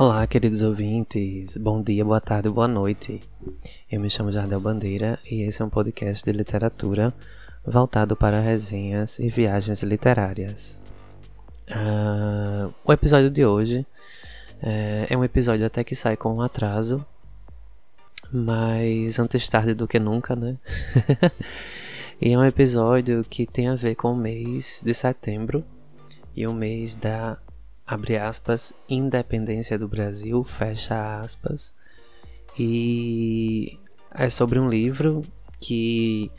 Olá, queridos ouvintes. Bom dia, boa tarde, boa noite. Eu me chamo Jardel Bandeira e esse é um podcast de literatura voltado para resenhas e viagens literárias. Uh, o episódio de hoje é, é um episódio até que sai com um atraso, mas antes tarde do que nunca, né? e é um episódio que tem a ver com o mês de setembro e o mês da abre aspas, independência do Brasil, fecha aspas. E é sobre um livro que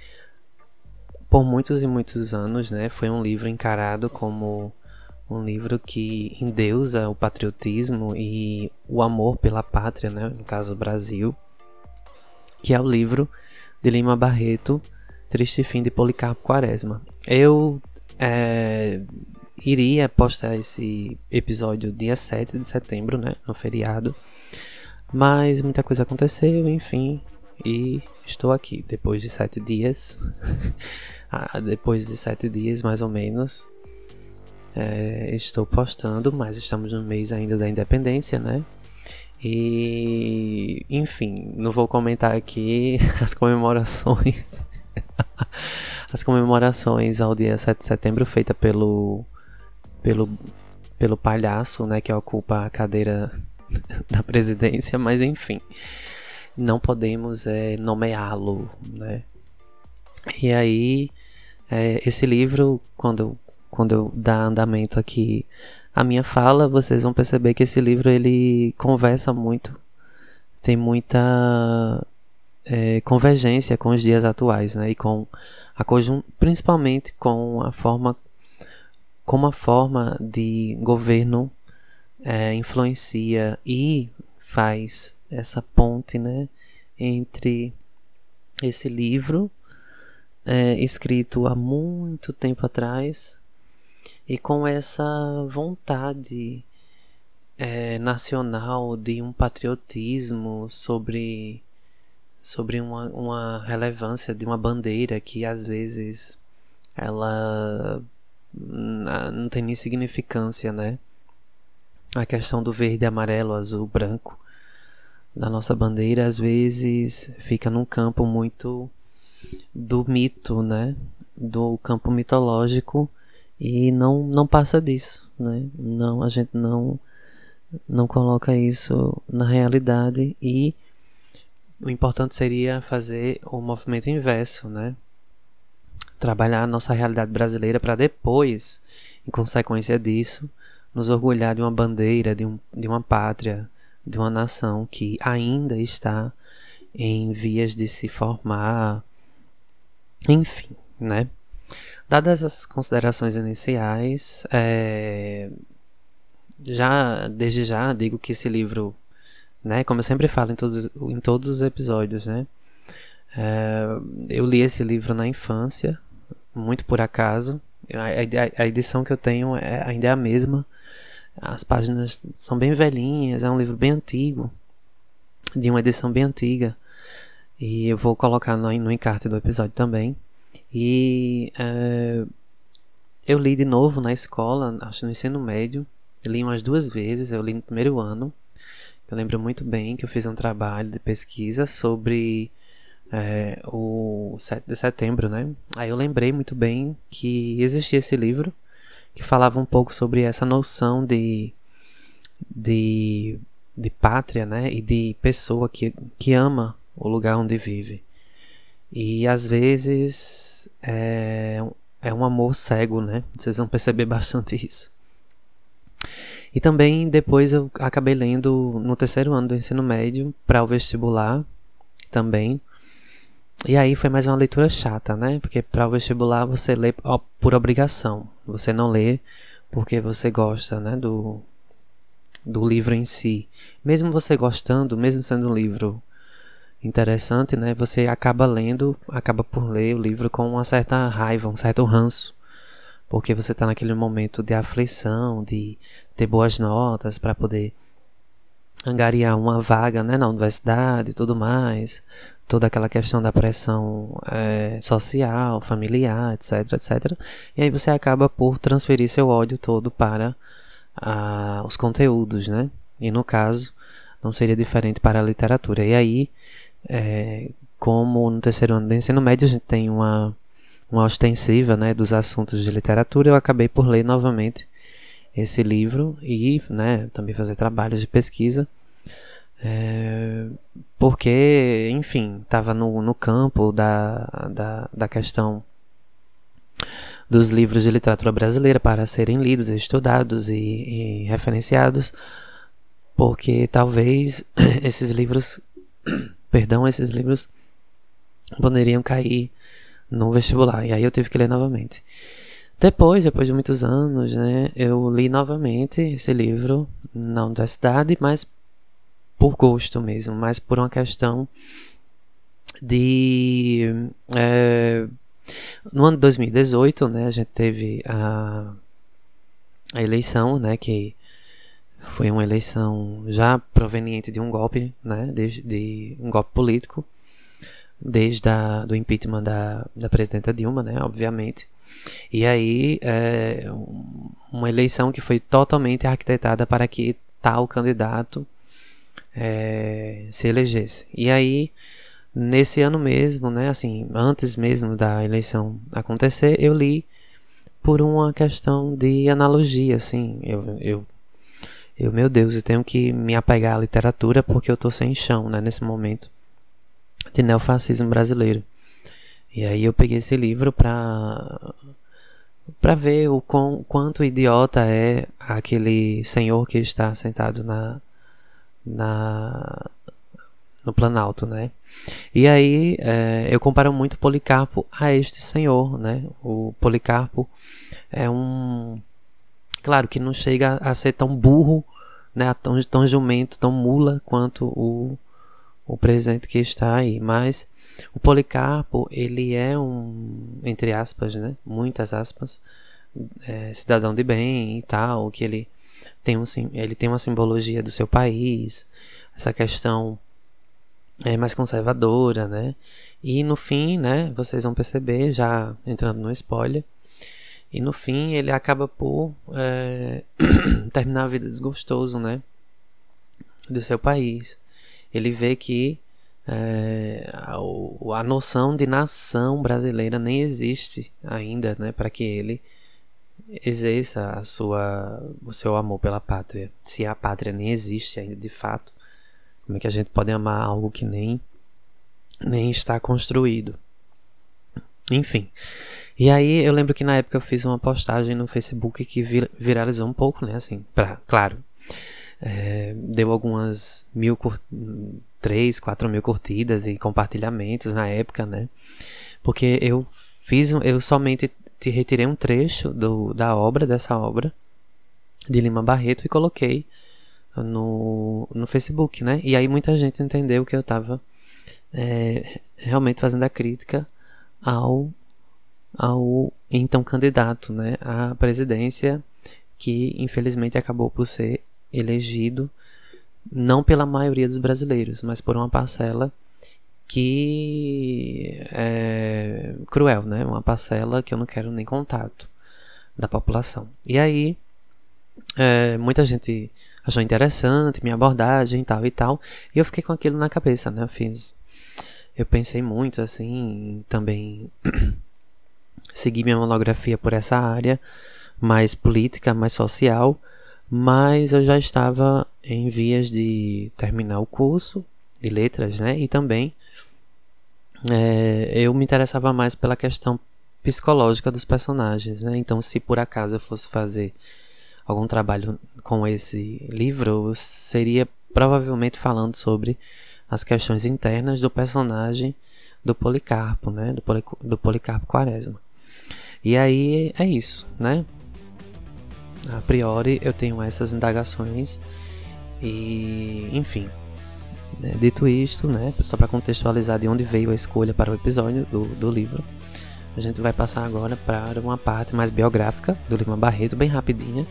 por muitos e muitos anos, né, foi um livro encarado como um livro que endeusa o patriotismo e o amor pela pátria, né, no caso Brasil, que é o livro de Lima Barreto, Triste Fim de Policarpo Quaresma. Eu é, iria postar esse episódio dia 7 de setembro, né? No feriado. Mas muita coisa aconteceu, enfim. E estou aqui depois de sete dias. Ah, depois de sete dias, mais ou menos. É, estou postando, mas estamos no mês ainda da independência, né? E, enfim, não vou comentar aqui as comemorações. as comemorações ao dia 7 de setembro feita pelo pelo, pelo palhaço, né, que ocupa a cadeira da presidência, mas enfim, não podemos é, nomeá-lo, né. E aí, é, esse livro, quando, quando eu dar andamento aqui a minha fala, vocês vão perceber que esse livro ele conversa muito, tem muita é, convergência com os dias atuais, né, e com a principalmente com a forma como a forma de governo é, influencia e faz essa ponte né, entre esse livro é, escrito há muito tempo atrás e com essa vontade é, nacional de um patriotismo sobre sobre uma, uma relevância de uma bandeira que às vezes ela não tem nem significância, né? A questão do verde, amarelo, azul, branco da nossa bandeira às vezes fica num campo muito do mito, né? Do campo mitológico e não não passa disso, né? Não a gente não não coloca isso na realidade e o importante seria fazer o movimento inverso, né? Trabalhar a nossa realidade brasileira para depois, em consequência disso, nos orgulhar de uma bandeira, de, um, de uma pátria, de uma nação que ainda está em vias de se formar. Enfim, né? Dadas as considerações iniciais, é, já desde já digo que esse livro, né, como eu sempre falo em todos, em todos os episódios, né, é, eu li esse livro na infância, muito por acaso. A, a, a edição que eu tenho é, ainda é a mesma. As páginas são bem velhinhas, é um livro bem antigo, de uma edição bem antiga. E eu vou colocar no, no encarte do episódio também. E é, eu li de novo na escola, acho no ensino médio. Eu li umas duas vezes, eu li no primeiro ano. Eu lembro muito bem que eu fiz um trabalho de pesquisa sobre é, o 7 de setembro, né? Aí eu lembrei muito bem que existia esse livro que falava um pouco sobre essa noção de, de, de pátria, né? E de pessoa que, que ama o lugar onde vive. E às vezes é, é um amor cego, né? Vocês vão perceber bastante isso. E também depois eu acabei lendo no terceiro ano do ensino médio para o vestibular também e aí foi mais uma leitura chata, né? Porque para o vestibular você lê por obrigação. Você não lê porque você gosta, né, do do livro em si. Mesmo você gostando, mesmo sendo um livro interessante, né, você acaba lendo, acaba por ler o livro com uma certa raiva, um certo ranço, porque você está naquele momento de aflição, de ter boas notas para poder angariar uma vaga, né, na universidade e tudo mais toda aquela questão da pressão é, social, familiar, etc, etc. E aí você acaba por transferir seu ódio todo para os conteúdos, né? E no caso, não seria diferente para a literatura. E aí, é, como no terceiro ano do ensino médio a gente tem uma, uma ostensiva né, dos assuntos de literatura, eu acabei por ler novamente esse livro e né, também fazer trabalhos de pesquisa. É, porque, enfim, estava no, no campo da, da, da questão dos livros de literatura brasileira para serem lidos, estudados e, e referenciados, porque talvez esses livros, perdão, esses livros poderiam cair no vestibular. E aí eu tive que ler novamente. Depois, depois de muitos anos, né, eu li novamente esse livro na universidade, mas por gosto mesmo, mas por uma questão de. É, no ano de 2018, né, a gente teve a, a eleição, né, que foi uma eleição já proveniente de um golpe, né, de, de um golpe político, desde a, do impeachment da, da presidenta Dilma, né, obviamente. E aí, é, uma eleição que foi totalmente arquitetada para que tal candidato é, se elegesse. E aí, nesse ano mesmo, né, assim, antes mesmo da eleição acontecer, eu li por uma questão de analogia, assim, eu, eu, eu meu Deus, eu tenho que me apegar à literatura porque eu tô sem chão, né, nesse momento de neofascismo brasileiro. E aí eu peguei esse livro pra, pra ver o quão, quanto idiota é aquele senhor que está sentado na, na no Planalto, né? E aí é, eu comparo muito Policarpo a este senhor, né? O Policarpo é um, claro que não chega a ser tão burro, né? Tão, tão jumento, tão mula quanto o o presidente que está aí, mas o Policarpo, ele é um, entre aspas, né, muitas aspas, é, cidadão de bem e tal, que ele tem, um, ele tem uma simbologia do seu país, essa questão é mais conservadora, né? E no fim, né, vocês vão perceber, já entrando no spoiler, e no fim ele acaba por é, terminar a vida desgostoso, né? Do seu país. Ele vê que é, a, a, noção de nação brasileira nem existe ainda, né, para que ele exerça a sua, o seu amor pela pátria. Se a pátria nem existe ainda de fato, como é que a gente pode amar algo que nem nem está construído? Enfim. E aí eu lembro que na época eu fiz uma postagem no Facebook que vir, viralizou um pouco, né, assim, pra, claro. É, deu algumas mil, 3, 4 mil curtidas e compartilhamentos na época, né? Porque eu fiz, eu somente te retirei um trecho do, da obra, dessa obra, de Lima Barreto, e coloquei no, no Facebook, né? E aí muita gente entendeu que eu estava é, realmente fazendo a crítica ao, ao então candidato, né? À presidência, que infelizmente acabou por ser elegido não pela maioria dos brasileiros, mas por uma parcela que é cruel, né? Uma parcela que eu não quero nem contato da população. E aí, é, muita gente achou interessante minha abordagem tal e tal, e eu fiquei com aquilo na cabeça, né? Eu fiz, eu pensei muito assim, também segui minha monografia por essa área mais política, mais social, mas eu já estava em vias de terminar o curso de letras, né? E também é, eu me interessava mais pela questão psicológica dos personagens, né? Então, se por acaso eu fosse fazer algum trabalho com esse livro, seria provavelmente falando sobre as questões internas do personagem do Policarpo, né? Do, do Policarpo Quaresma. E aí é isso, né? A priori eu tenho essas indagações e, enfim, dito isto, né, só para contextualizar de onde veio a escolha para o episódio do, do livro, a gente vai passar agora para uma parte mais biográfica do Lima Barreto, bem rapidinha.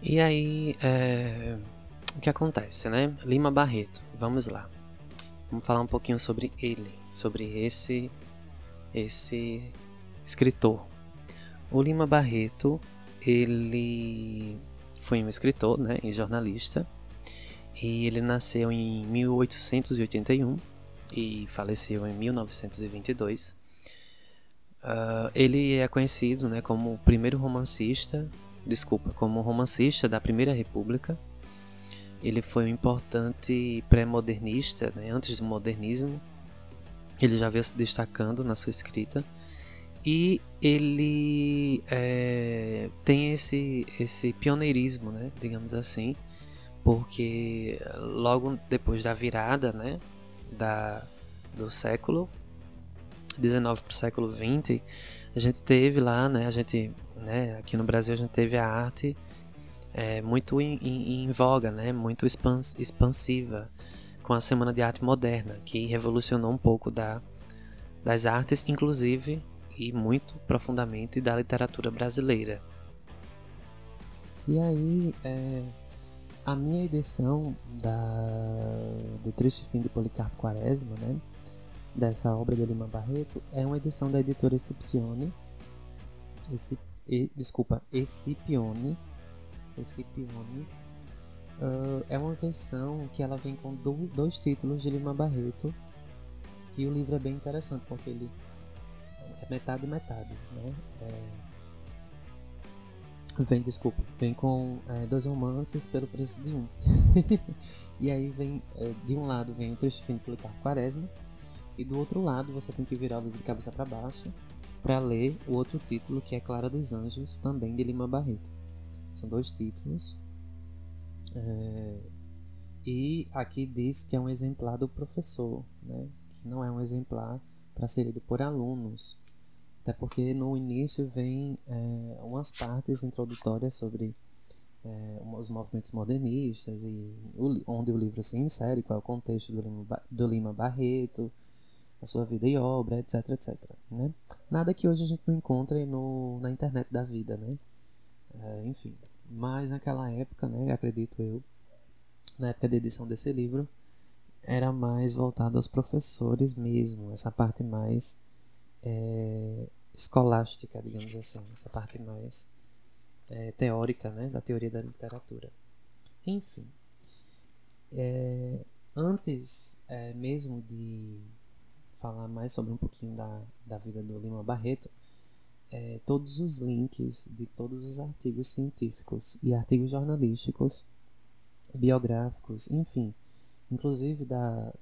E aí, é, o que acontece, né? Lima Barreto, vamos lá. Vamos falar um pouquinho sobre ele, sobre esse esse escritor. O Lima Barreto, ele foi um escritor né, e jornalista, e ele nasceu em 1881 e faleceu em 1922. Uh, ele é conhecido né, como o primeiro romancista, desculpa, como romancista da Primeira República. Ele foi um importante pré-modernista, né, antes do modernismo. Ele já veio se destacando na sua escrita. E ele é, tem esse, esse pioneirismo, né, digamos assim, porque logo depois da virada né, da, do século 19 para o século 20, a gente teve lá, né, a gente, né, aqui no Brasil a gente teve a arte é, muito em, em, em, voga, né, muito expans, expansiva, com a Semana de Arte Moderna, que revolucionou um pouco da, das artes, inclusive e muito profundamente da literatura brasileira. E aí, é, a minha edição da, do Triste Fim de Policarpo Quaresma, né, dessa obra de Lima Barreto é uma edição da editora Escipione. Esse, e, desculpa, Escipione. Escipione. Uh, é uma versão que ela vem com do, dois títulos de Lima Barreto. E o livro é bem interessante porque ele é metade metade, né? É, vem, desculpa, vem com é, dois romances pelo preço de um. e aí vem, é, de um lado vem o Triste Fim de Policarpo Quaresma e do outro lado você tem que virar o livro de cabeça para baixo para ler o outro título que é Clara dos Anjos, também de Lima Barreto. São dois títulos. É... E aqui diz que é um exemplar do professor, né? que não é um exemplar para ser lido por alunos. Até porque no início vem é, umas partes introdutórias sobre é, os movimentos modernistas e o, onde o livro se insere, qual é o contexto do Lima, do Lima Barreto, a sua vida e obra, etc, etc. Né? Nada que hoje a gente não encontre no, na internet da vida, né? É, enfim, mas naquela época, né, acredito eu, na época da edição desse livro, era mais voltado aos professores mesmo, essa parte mais é, escolástica, digamos assim, essa parte mais é, teórica, né, da teoria da literatura. Enfim, é, antes é, mesmo de falar mais sobre um pouquinho da, da vida do Lima Barreto, é, todos os links de todos os artigos científicos e artigos jornalísticos, biográficos, enfim, inclusive da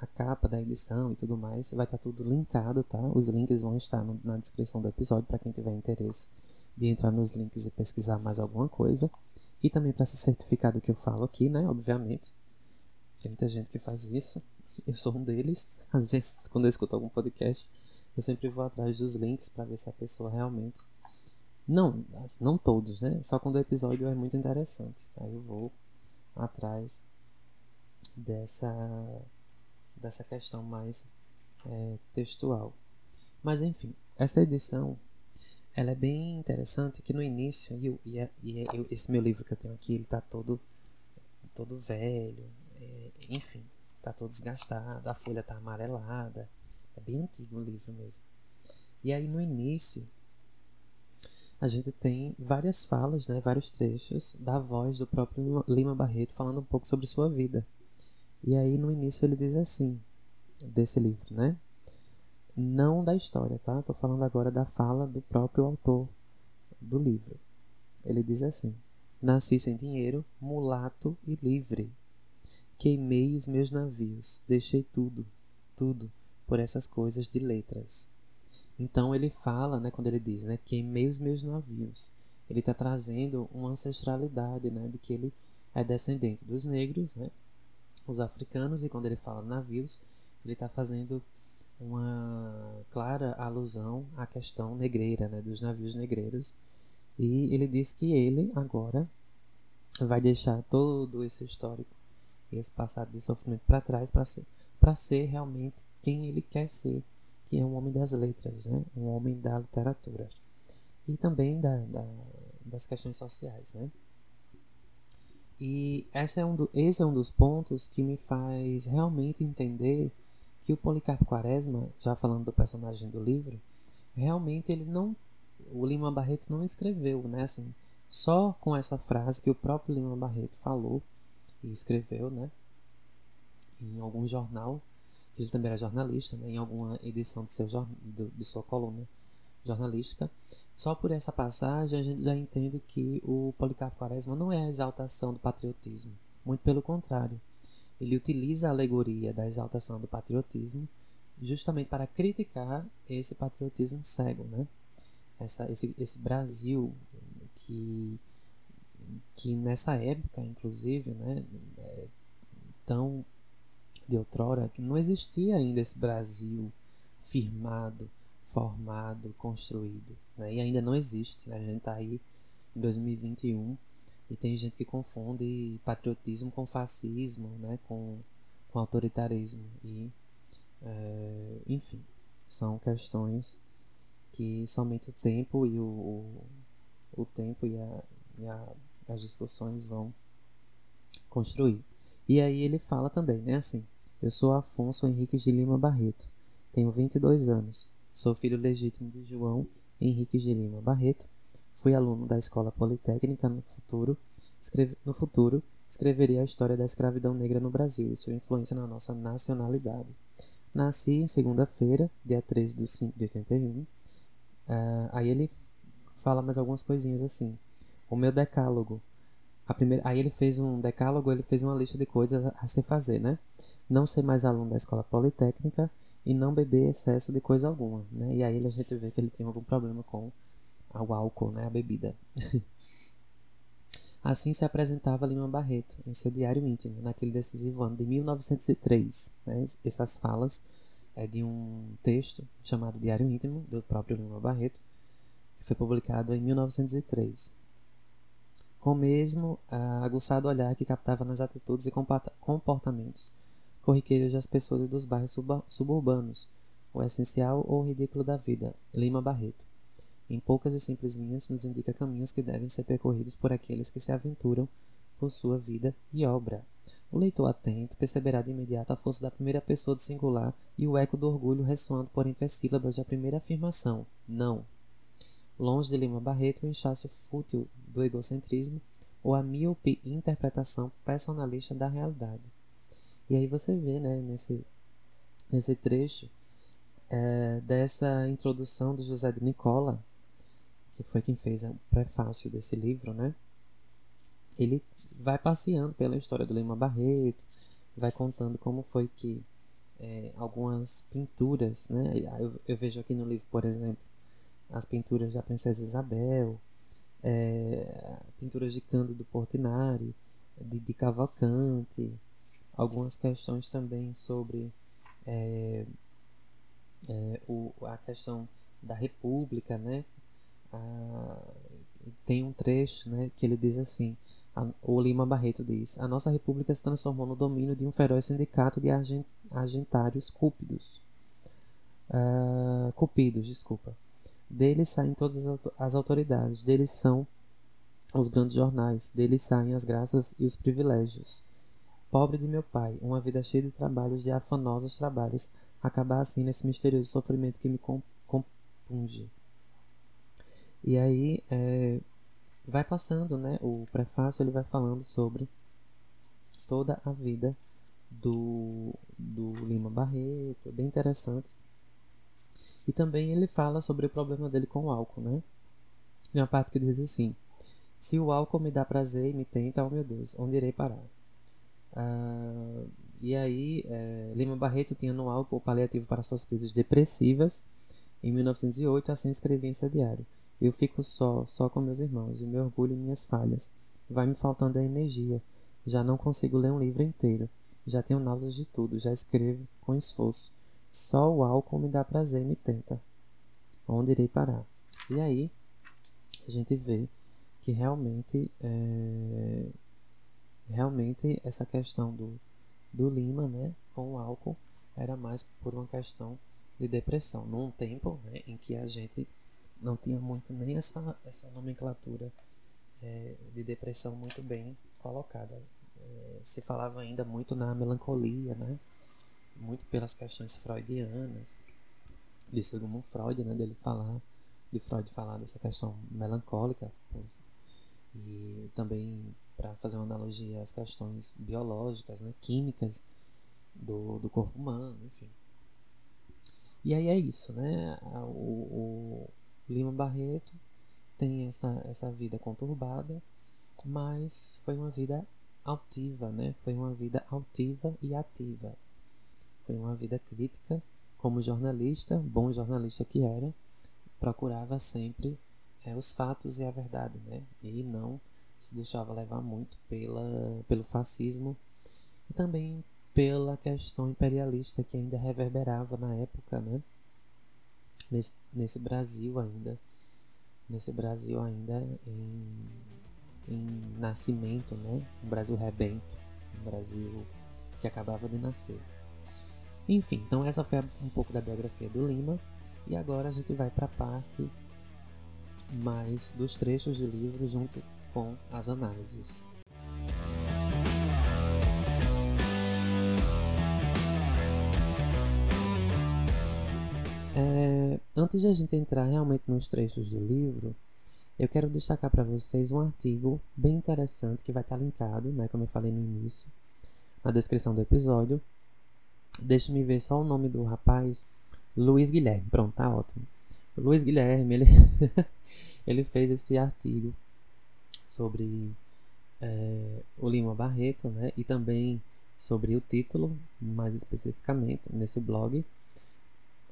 a capa da edição e tudo mais, vai estar tá tudo linkado, tá? Os links vão estar no, na descrição do episódio para quem tiver interesse de entrar nos links e pesquisar mais alguma coisa. E também para se certificar do que eu falo aqui, né? Obviamente. Tem muita gente que faz isso eu sou um deles. Às vezes, quando eu escuto algum podcast, eu sempre vou atrás dos links para ver se a pessoa realmente. Não, não todos, né? Só quando o episódio é muito interessante. Aí eu vou atrás dessa, dessa questão mais é, textual. Mas enfim, essa edição ela é bem interessante que no início eu, e, e eu, esse meu livro que eu tenho aqui ele tá todo todo velho é, enfim tá todo desgastado, a folha tá amarelada. É bem antigo o livro mesmo. E aí no início a gente tem várias falas, né, vários trechos da voz do próprio Lima Barreto falando um pouco sobre sua vida. E aí no início ele diz assim, desse livro, né? Não da história, tá? Tô falando agora da fala do próprio autor do livro. Ele diz assim: Nasci sem dinheiro, mulato e livre. Queimei os meus navios, deixei tudo, tudo, por essas coisas de letras. Então ele fala, né, quando ele diz, né, queimei os meus navios. Ele está trazendo uma ancestralidade, né, de que ele é descendente dos negros, né, os africanos, e quando ele fala navios, ele está fazendo uma clara alusão à questão negreira, né, dos navios negreiros. E ele diz que ele agora vai deixar todo esse histórico esse passado de sofrimento para trás para ser, ser realmente quem ele quer ser, que é um homem das letras, né? um homem da literatura e também da, da das questões sociais. Né? E esse é, um do, esse é um dos pontos que me faz realmente entender que o Policarpo Quaresma, já falando do personagem do livro, realmente ele não o Lima Barreto não escreveu, né, assim, só com essa frase que o próprio Lima Barreto falou e escreveu, né, em algum jornal, que ele também era jornalista, né, em alguma edição de, seu, de, de sua coluna jornalística. Só por essa passagem a gente já entende que o Policarpo Quaresma não é a exaltação do patriotismo, muito pelo contrário. Ele utiliza a alegoria da exaltação do patriotismo justamente para criticar esse patriotismo cego, né? Essa, esse, esse Brasil que, que nessa época, inclusive, né, é, tão de outrora, que não existia ainda esse Brasil firmado, formado, construído, né? E ainda não existe, né? A gente está aí em 2021 e tem gente que confunde patriotismo com fascismo, né? Com, com autoritarismo e é, enfim, são questões que somente o tempo e o, o, o tempo e, a, e a, as discussões vão construir. E aí ele fala também, né, assim, eu sou Afonso Henrique de Lima Barreto, tenho 22 anos, sou filho legítimo de João Henrique de Lima Barreto, fui aluno da Escola Politécnica no futuro, escreve, no futuro escreveria a história da escravidão negra no Brasil e sua influência na nossa nacionalidade. Nasci em segunda-feira, dia 13 de 5 de 81, Uh, aí ele fala mais algumas coisinhas assim. O meu decálogo. A primeira, aí ele fez um decálogo, ele fez uma lista de coisas a, a se fazer, né? Não ser mais aluno da escola politécnica e não beber excesso de coisa alguma, né? E aí a gente vê que ele tem algum problema com o álcool, né? A bebida. assim se apresentava Lima Barreto em seu diário íntimo, naquele decisivo ano de 1903. Né? Essas falas é de um texto chamado Diário Íntimo, do próprio Lima Barreto, que foi publicado em 1903. Com o mesmo uh, aguçado olhar que captava nas atitudes e comportamentos corriqueiros das pessoas dos bairros suburbanos, o essencial ou o ridículo da vida, Lima Barreto. Em poucas e simples linhas, nos indica caminhos que devem ser percorridos por aqueles que se aventuram por sua vida e obra. O leitor atento perceberá de imediato a força da primeira pessoa do singular e o eco do orgulho ressoando por entre as sílabas da primeira afirmação, não. Longe de Lima Barreto, o inchaço fútil do egocentrismo ou a míope interpretação personalista da realidade. E aí você vê, né, nesse, nesse trecho é, dessa introdução do José de Nicola, que foi quem fez o prefácio desse livro, né? ele vai passeando pela história do Lima Barreto, vai contando como foi que é, algumas pinturas, né? Eu, eu, vejo aqui no livro, por exemplo, as pinturas da Princesa Isabel, é, pinturas de Cândido Portinari, de, de Cavalcante, algumas questões também sobre é, é, o, a questão da República, né? Ah, tem um trecho né, que ele diz assim: o Lima Barreto diz: A nossa república se transformou no domínio de um feroz sindicato de argent, argentários cúpidos. Uh, cupidos, desculpa. Deles saem todas as autoridades, deles são os grandes jornais, deles saem as graças e os privilégios. Pobre de meu pai, uma vida cheia de trabalhos, de afanosos trabalhos, acabar assim nesse misterioso sofrimento que me compunge. E aí, é, vai passando, né? O prefácio ele vai falando sobre toda a vida do, do Lima Barreto, é bem interessante. E também ele fala sobre o problema dele com o álcool, né? Tem uma parte que diz assim: Se o álcool me dá prazer e me tenta, oh meu Deus, onde irei parar? Ah, e aí, é, Lima Barreto tinha no álcool paliativo para suas crises depressivas. Em 1908, assim escrevia em seu diário. Eu fico só, só com meus irmãos, e meu orgulho e minhas falhas. Vai me faltando a energia. Já não consigo ler um livro inteiro. Já tenho náuseas de tudo, já escrevo com esforço. Só o álcool me dá prazer e me tenta. Onde irei parar? E aí, a gente vê que realmente, é, realmente essa questão do, do Lima, né, com o álcool, era mais por uma questão de depressão. Num tempo né, em que a gente não tinha muito nem essa, essa nomenclatura é, de depressão muito bem colocada. É, se falava ainda muito na melancolia, né? muito pelas questões freudianas de Sigmund Freud, né, dele falar, de Freud falar dessa questão melancólica, e também para fazer uma analogia às questões biológicas, né, químicas do, do corpo humano, enfim. E aí é isso, né? O, o Lima Barreto tem essa, essa vida conturbada, mas foi uma vida altiva, né? Foi uma vida altiva e ativa. Foi uma vida crítica, como jornalista, bom jornalista que era, procurava sempre é, os fatos e a verdade, né? E não se deixava levar muito pela, pelo fascismo e também pela questão imperialista que ainda reverberava na época, né? Nesse, nesse Brasil ainda, nesse Brasil ainda em, em nascimento, né? Um Brasil rebento, um Brasil que acabava de nascer. Enfim, então essa foi um pouco da biografia do Lima e agora a gente vai para a parte mais dos trechos do livro junto com as análises. É, antes de a gente entrar realmente nos trechos do livro, eu quero destacar para vocês um artigo bem interessante que vai estar linkado, né, como eu falei no início, na descrição do episódio. Deixa-me ver só o nome do rapaz. Luiz Guilherme. Pronto, tá ótimo. Luiz Guilherme, ele, ele fez esse artigo sobre é, o Lima Barreto, né? E também sobre o título, mais especificamente, nesse blog.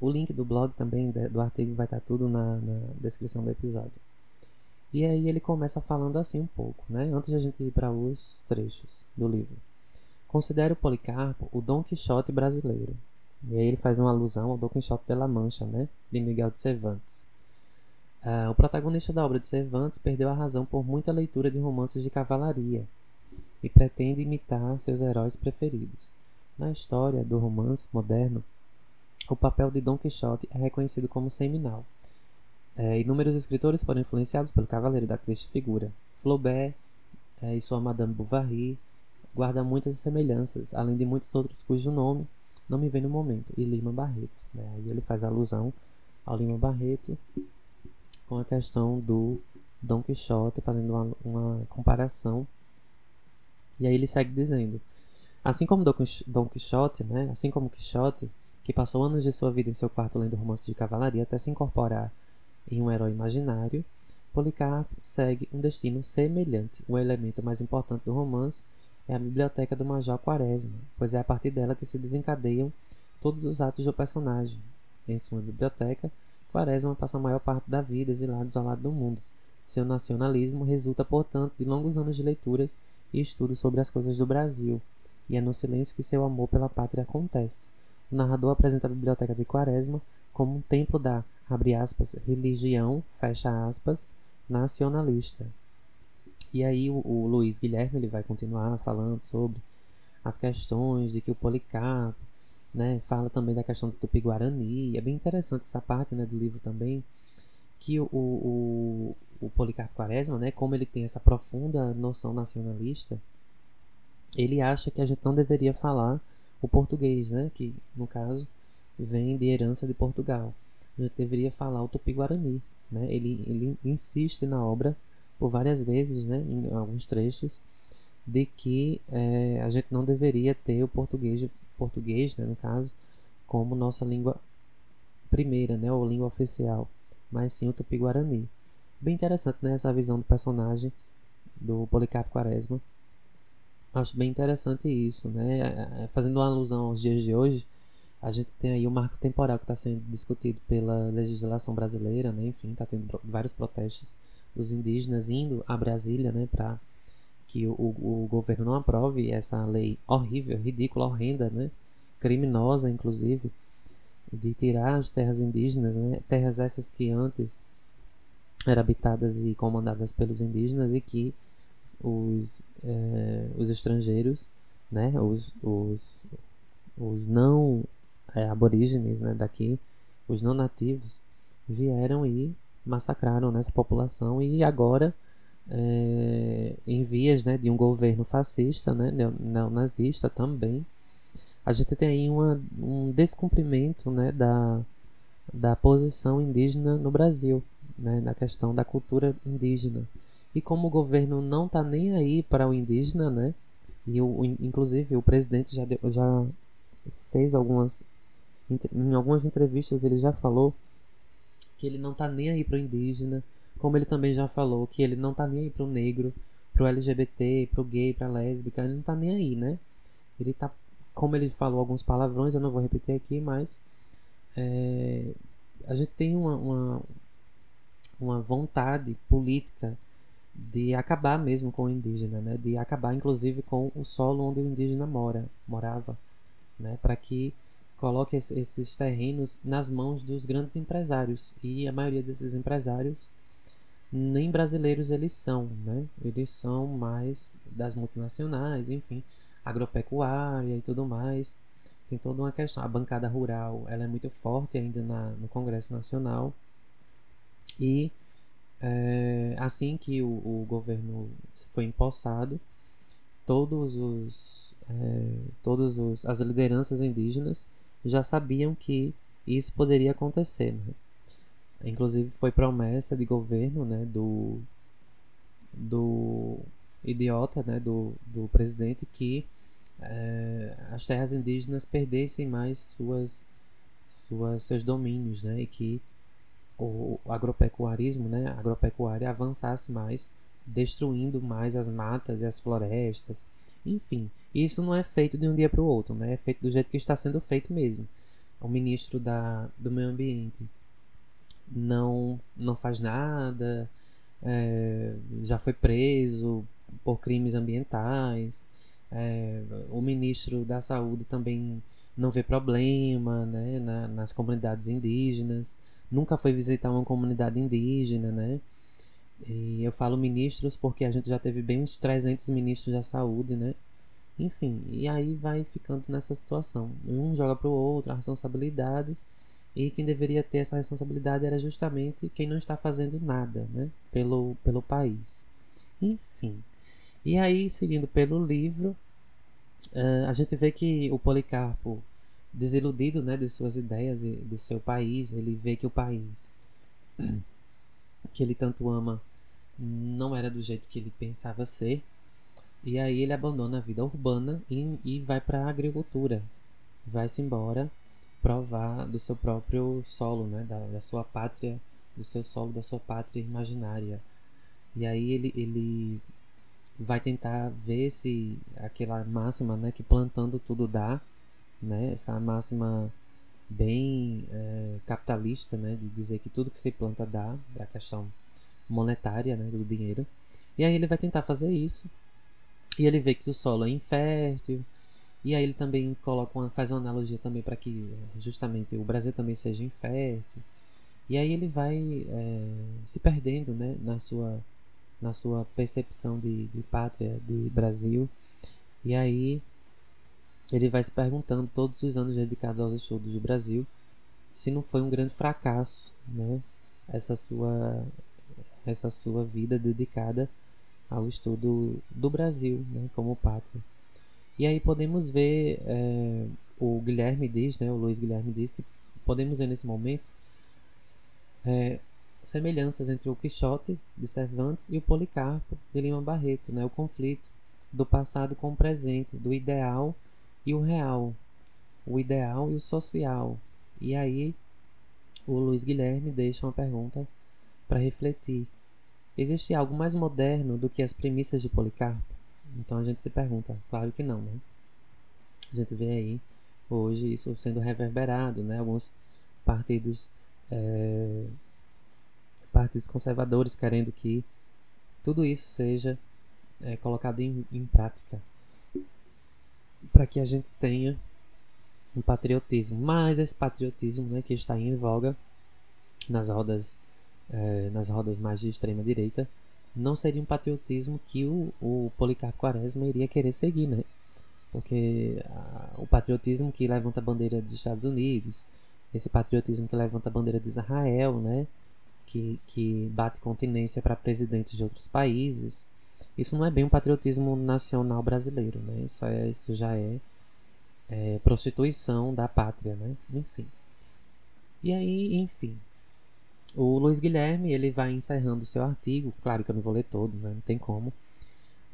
O link do blog também, do artigo, vai estar tudo na, na descrição do episódio. E aí ele começa falando assim um pouco, né? Antes de a gente ir para os trechos do livro. Considero Policarpo o Dom Quixote brasileiro. E aí ele faz uma alusão ao Dom Quixote de la Mancha, né? De Miguel de Cervantes. Uh, o protagonista da obra de Cervantes perdeu a razão por muita leitura de romances de cavalaria e pretende imitar seus heróis preferidos. Na história do romance moderno, o papel de Dom Quixote é reconhecido como seminal. É, inúmeros escritores foram influenciados pelo cavaleiro da triste figura. Flaubert é, e sua Madame Bovary guardam muitas semelhanças, além de muitos outros cujo nome não me vem no momento, e Lima Barreto. Né? Aí ele faz alusão ao Lima Barreto com a questão do Dom Quixote, fazendo uma, uma comparação. E aí ele segue dizendo: Assim como Dom Quixote, né, assim como Quixote, que passou anos de sua vida em seu quarto lendo romances de cavalaria até se incorporar em um herói imaginário, Policarpo segue um destino semelhante. O elemento mais importante do romance é a biblioteca do Major Quaresma, pois é a partir dela que se desencadeiam todos os atos do personagem. Em sua biblioteca, Quaresma passa a maior parte da vida exilado isolado do mundo. Seu nacionalismo resulta, portanto, de longos anos de leituras e estudos sobre as coisas do Brasil, e é no silêncio que seu amor pela pátria acontece. O narrador apresenta a biblioteca de Quaresma como um templo da, aspas, religião, aspas, nacionalista. E aí o, o Luiz Guilherme ele vai continuar falando sobre as questões de que o Policarpo né? Fala também da questão do Tupi-Guarani. É bem interessante essa parte né, do livro também, que o, o, o Policarpo Quaresma, né, como ele tem essa profunda noção nacionalista, ele acha que a gente não deveria falar o português, né, que no caso vem de herança de Portugal. A gente deveria falar o Tupi-Guarani. Né? Ele, ele insiste na obra por várias vezes, né, em alguns trechos, de que é, a gente não deveria ter o português português, né, no caso, como nossa língua primeira, né, ou língua oficial, mas sim o tupi-guarani. Bem interessante, né, essa visão do personagem do Policarpo Quaresma. Acho bem interessante isso, né, é, é, fazendo uma alusão aos dias de hoje, a gente tem aí o marco temporal que está sendo discutido pela legislação brasileira, né, enfim, está tendo vários protestos dos indígenas indo a Brasília, né, para que o, o governo não aprove essa lei horrível, ridícula, horrenda, né? criminosa, inclusive, de tirar as terras indígenas, né? terras essas que antes eram habitadas e comandadas pelos indígenas e que os, é, os estrangeiros, né? os, os, os não é, aborígenes né? daqui, os não nativos, vieram e massacraram nessa população e agora é, em vias né, de um governo fascista, né, neonazista também, a gente tem aí uma, um descumprimento né, da, da posição indígena no Brasil, né, na questão da cultura indígena. E como o governo não está nem aí para o indígena, né, e o, inclusive o presidente já, deu, já fez algumas em algumas entrevistas ele já falou que ele não tá nem aí pro indígena, como ele também já falou que ele não tá nem aí pro negro, pro LGBT, pro gay, pra lésbica, ele não tá nem aí, né? Ele tá, como ele falou alguns palavrões, eu não vou repetir aqui, mas é, a gente tem uma, uma, uma vontade política de acabar mesmo com o indígena, né? De acabar inclusive com o solo onde o indígena mora, morava, né? Para que coloque esses terrenos nas mãos dos grandes empresários. E a maioria desses empresários nem brasileiros eles são, né? Eles são mais das multinacionais, enfim, agropecuária e tudo mais. Tem toda uma questão. A bancada rural ela é muito forte ainda na, no Congresso Nacional. E é, assim que o, o governo foi empossado, todos os, é, todos os, as lideranças indígenas já sabiam que isso poderia acontecer. Né? Inclusive foi promessa de governo né, do, do idiota, né, do, do presidente, que é, as terras indígenas perdessem mais suas, suas, seus domínios né, e que o agropecuarismo, né, a agropecuária avançasse mais, destruindo mais as matas e as florestas, enfim, isso não é feito de um dia para o outro, né? É feito do jeito que está sendo feito mesmo. O ministro da, do meio ambiente não, não faz nada, é, já foi preso por crimes ambientais. É, o ministro da saúde também não vê problema né, na, nas comunidades indígenas, nunca foi visitar uma comunidade indígena, né? E eu falo ministros porque a gente já teve bem uns 300 ministros da saúde, né? Enfim, e aí vai ficando nessa situação. Um joga para o outro a responsabilidade e quem deveria ter essa responsabilidade era justamente quem não está fazendo nada, né? Pelo, pelo país. Enfim. E aí, seguindo pelo livro, uh, a gente vê que o Policarpo, desiludido né, de suas ideias e do seu país, ele vê que o país que ele tanto ama não era do jeito que ele pensava ser. E aí ele abandona a vida urbana e, e vai para a agricultura. Vai-se embora provar do seu próprio solo, né? Da, da, sua pátria, do seu solo, da sua pátria imaginária. E aí ele, ele vai tentar ver se aquela máxima, né? Que plantando tudo dá, né? Essa máxima bem é, capitalista, né, de dizer que tudo que se planta dá, da questão monetária, né, do dinheiro. E aí ele vai tentar fazer isso. E ele vê que o solo é infértil. E aí ele também coloca uma, faz uma analogia também para que justamente o Brasil também seja infértil. E aí ele vai é, se perdendo, né, na sua na sua percepção de, de pátria, de Brasil. E aí ele vai se perguntando todos os anos dedicados aos estudos do Brasil se não foi um grande fracasso, né? Essa sua essa sua vida dedicada ao estudo do Brasil, né, como pátria. E aí podemos ver é, o Guilherme diz, né, o Luiz Guilherme diz que podemos ver nesse momento é, semelhanças entre o Quixote de Cervantes e o Policarpo de Lima Barreto, né, o conflito do passado com o presente, do ideal e o real, o ideal e o social. E aí o Luiz Guilherme deixa uma pergunta para refletir. Existe algo mais moderno do que as premissas de Policarpo? Então a gente se pergunta, claro que não, né? A gente vê aí hoje isso sendo reverberado, né? Alguns partidos é, partidos conservadores querendo que tudo isso seja é, colocado em, em prática para que a gente tenha um patriotismo. Mas esse patriotismo né, que está em voga nas rodas, é, nas rodas mais de extrema direita não seria um patriotismo que o, o Policarpo Quaresma iria querer seguir, né? Porque a, o patriotismo que levanta a bandeira dos Estados Unidos, esse patriotismo que levanta a bandeira de Israel, né? Que, que bate continência para presidentes de outros países, isso não é bem um patriotismo nacional brasileiro, né? Isso, é, isso já é é, prostituição da pátria, né? Enfim. E aí, enfim. O Luiz Guilherme, ele vai encerrando seu artigo, claro que eu não vou ler todo, né? não tem como.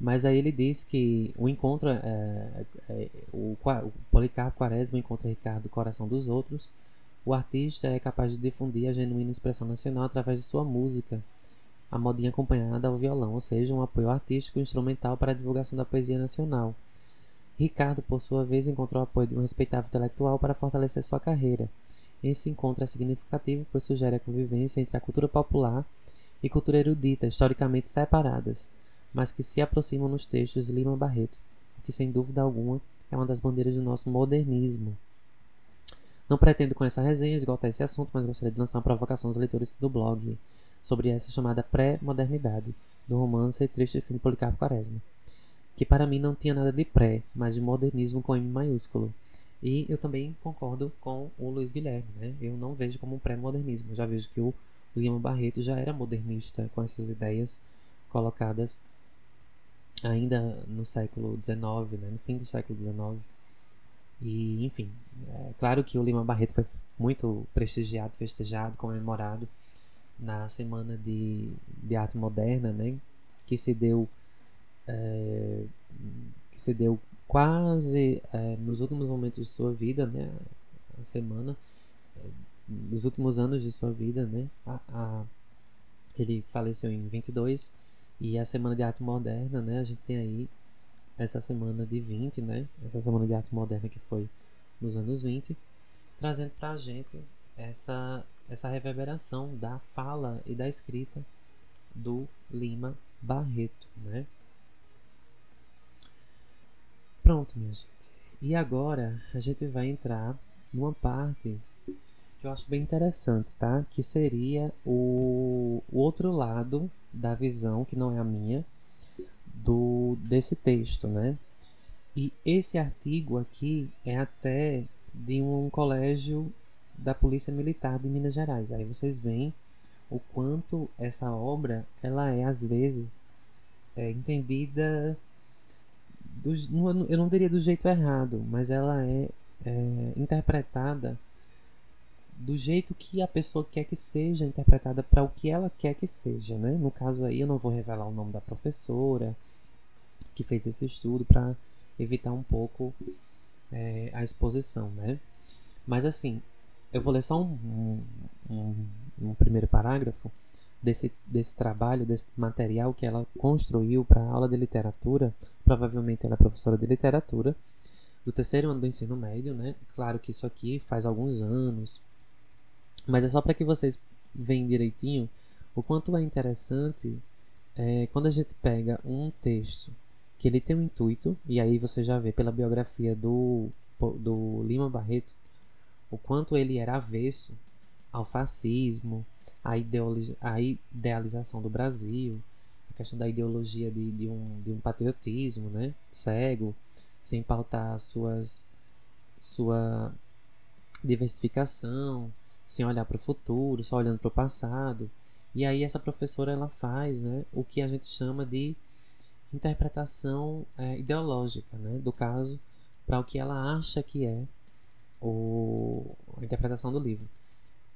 Mas aí ele diz que o encontro, é, é, é o, o Policarpo Quaresma encontra Ricardo Coração dos Outros. O artista é capaz de difundir a genuína expressão nacional através de sua música, a modinha acompanhada ao violão, ou seja, um apoio artístico instrumental para a divulgação da poesia nacional. Ricardo, por sua vez, encontrou o apoio de um respeitável intelectual para fortalecer sua carreira. Esse encontro é significativo pois sugere a convivência entre a cultura popular e cultura erudita, historicamente separadas, mas que se aproximam nos textos de Lima Barreto, o que sem dúvida alguma é uma das bandeiras do nosso modernismo. Não pretendo com essa resenha esgotar esse assunto, mas gostaria de lançar uma provocação aos leitores do blog sobre essa chamada pré-modernidade do romance Triste Fim de Policarpo Quaresma, que para mim não tinha nada de pré, mas de modernismo com M maiúsculo. E eu também concordo com o Luiz Guilherme, né? Eu não vejo como um pré-modernismo, já vejo que o Lima Barreto já era modernista com essas ideias colocadas ainda no século XIX, né? no fim do século XIX. E, enfim, é claro que o Lima Barreto foi muito prestigiado, festejado, comemorado na Semana de, de Arte Moderna, né? Que se deu, é, que se deu quase é, nos últimos momentos de sua vida, né? A semana, é, nos últimos anos de sua vida, né? A, a, ele faleceu em 22 e a Semana de Arte Moderna, né? A gente tem aí essa semana de 20, né? Essa semana de arte moderna que foi nos anos 20, trazendo para a gente essa, essa reverberação da fala e da escrita do Lima Barreto, né? Pronto, minha gente. E agora a gente vai entrar numa parte que eu acho bem interessante, tá? Que seria o, o outro lado da visão, que não é a minha, do desse texto, né? E esse artigo aqui é até de um colégio da Polícia Militar de Minas Gerais. Aí vocês veem o quanto essa obra ela é às vezes é, entendida do, eu não diria do jeito errado, mas ela é, é interpretada do jeito que a pessoa quer que seja interpretada para o que ela quer que seja, né? No caso aí eu não vou revelar o nome da professora que fez esse estudo para evitar um pouco é, a exposição, né? Mas assim, eu vou ler só um, um, um primeiro parágrafo desse, desse trabalho, desse material que ela construiu para a aula de literatura. Provavelmente ela é professora de literatura do terceiro ano do ensino médio, né? Claro que isso aqui faz alguns anos, mas é só para que vocês vejam direitinho o quanto é interessante é, quando a gente pega um texto que ele tem um intuito, e aí você já vê pela biografia do, do Lima Barreto o quanto ele era avesso ao fascismo, à, à idealização do Brasil, a questão da ideologia de, de, um, de um patriotismo né, cego, sem pautar suas, sua diversificação, sem olhar para o futuro, só olhando para o passado. E aí essa professora ela faz né, o que a gente chama de interpretação é, ideológica né, do caso para o que ela acha que é o, a interpretação do livro.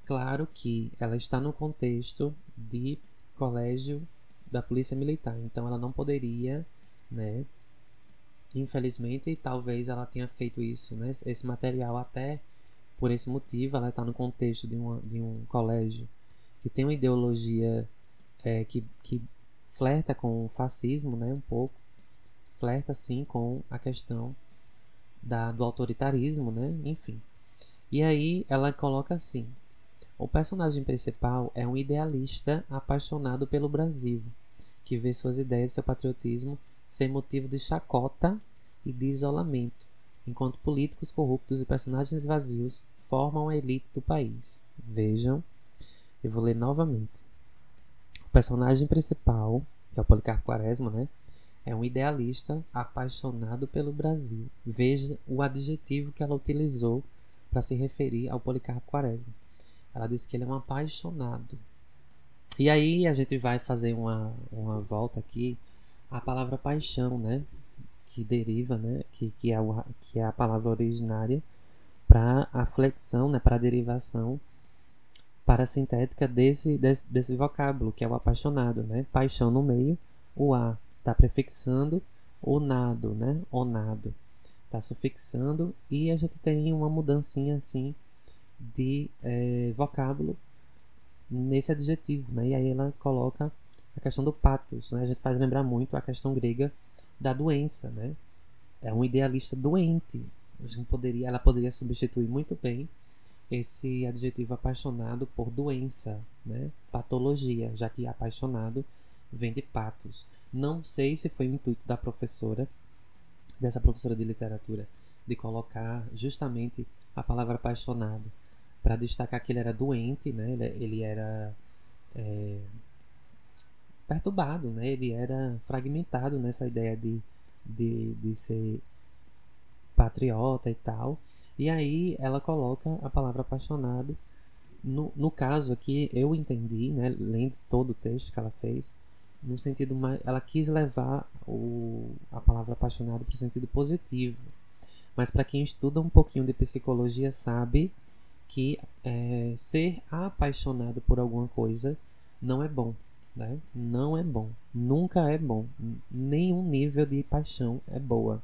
Claro que ela está no contexto de colégio da polícia militar, então ela não poderia, né? Infelizmente, talvez ela tenha feito isso, né? Esse material até por esse motivo, ela está no contexto de, uma, de um colégio que tem uma ideologia é, que, que flerta com o fascismo, né, um pouco, flerta sim com a questão da, do autoritarismo, né, enfim. E aí ela coloca assim: o personagem principal é um idealista apaixonado pelo Brasil, que vê suas ideias e seu patriotismo ser motivo de chacota e de isolamento, enquanto políticos corruptos e personagens vazios formam a elite do país. Vejam, eu vou ler novamente. O personagem principal, que é o Policarpo Quaresma, né? É um idealista apaixonado pelo Brasil. Veja o adjetivo que ela utilizou para se referir ao Policarpo Quaresma. Ela disse que ele é um apaixonado. E aí a gente vai fazer uma, uma volta aqui à palavra paixão, né? que deriva, né, que, que, é, o, que é a palavra originária, para a flexão, né, para a derivação parasintética desse, desse, desse vocábulo, que é o apaixonado, né? Paixão no meio, o A está prefixando o nado, né? O nado. Está sufixando e a gente tem uma mudancinha assim de é, vocábulo nesse adjetivo, né? E aí ela coloca a questão do patos, né? A gente faz lembrar muito a questão grega da doença, né? É um idealista doente. A gente poderia, ela poderia substituir muito bem esse adjetivo apaixonado por doença, né? Patologia, já que apaixonado vem de patos. Não sei se foi o intuito da professora, dessa professora de literatura, de colocar justamente a palavra apaixonado para destacar que ele era doente, né? Ele, era é, perturbado, né? Ele era fragmentado nessa ideia de, de, de ser patriota e tal. E aí ela coloca a palavra apaixonado. No, no caso aqui, eu entendi, né, lendo todo o texto que ela fez, no sentido mais. Ela quis levar o, a palavra apaixonado para o sentido positivo. Mas para quem estuda um pouquinho de psicologia, sabe que é, ser apaixonado por alguma coisa não é bom. Né? Não é bom. Nunca é bom. Nenhum nível de paixão é boa.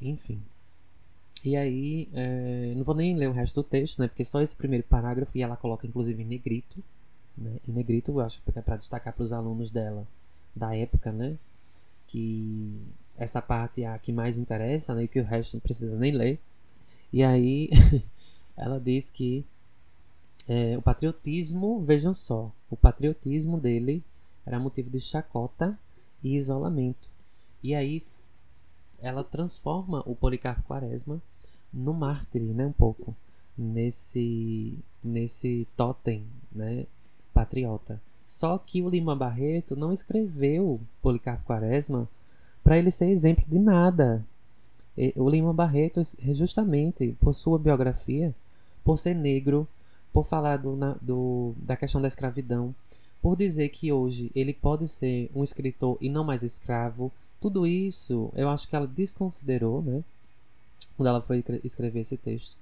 Enfim. E aí, é, não vou nem ler o resto do texto, né? Porque só esse primeiro parágrafo, e ela coloca inclusive em negrito, né? Em negrito, eu acho que é para destacar para os alunos dela da época, né? Que essa parte é a que mais interessa, né? E que o resto não precisa nem ler. E aí, ela diz que é, o patriotismo, vejam só, o patriotismo dele era motivo de chacota e isolamento. E aí ela transforma o Policarpo Quaresma no mártir, né, um pouco, nesse nesse totem, né, patriota. Só que o Lima Barreto não escreveu Policarpo Quaresma para ele ser exemplo de nada. O Lima Barreto, justamente por sua biografia, por ser negro, por falar do, na, do, da questão da escravidão, por dizer que hoje ele pode ser um escritor e não mais escravo, tudo isso eu acho que ela desconsiderou, né? quando ela foi escrever esse texto.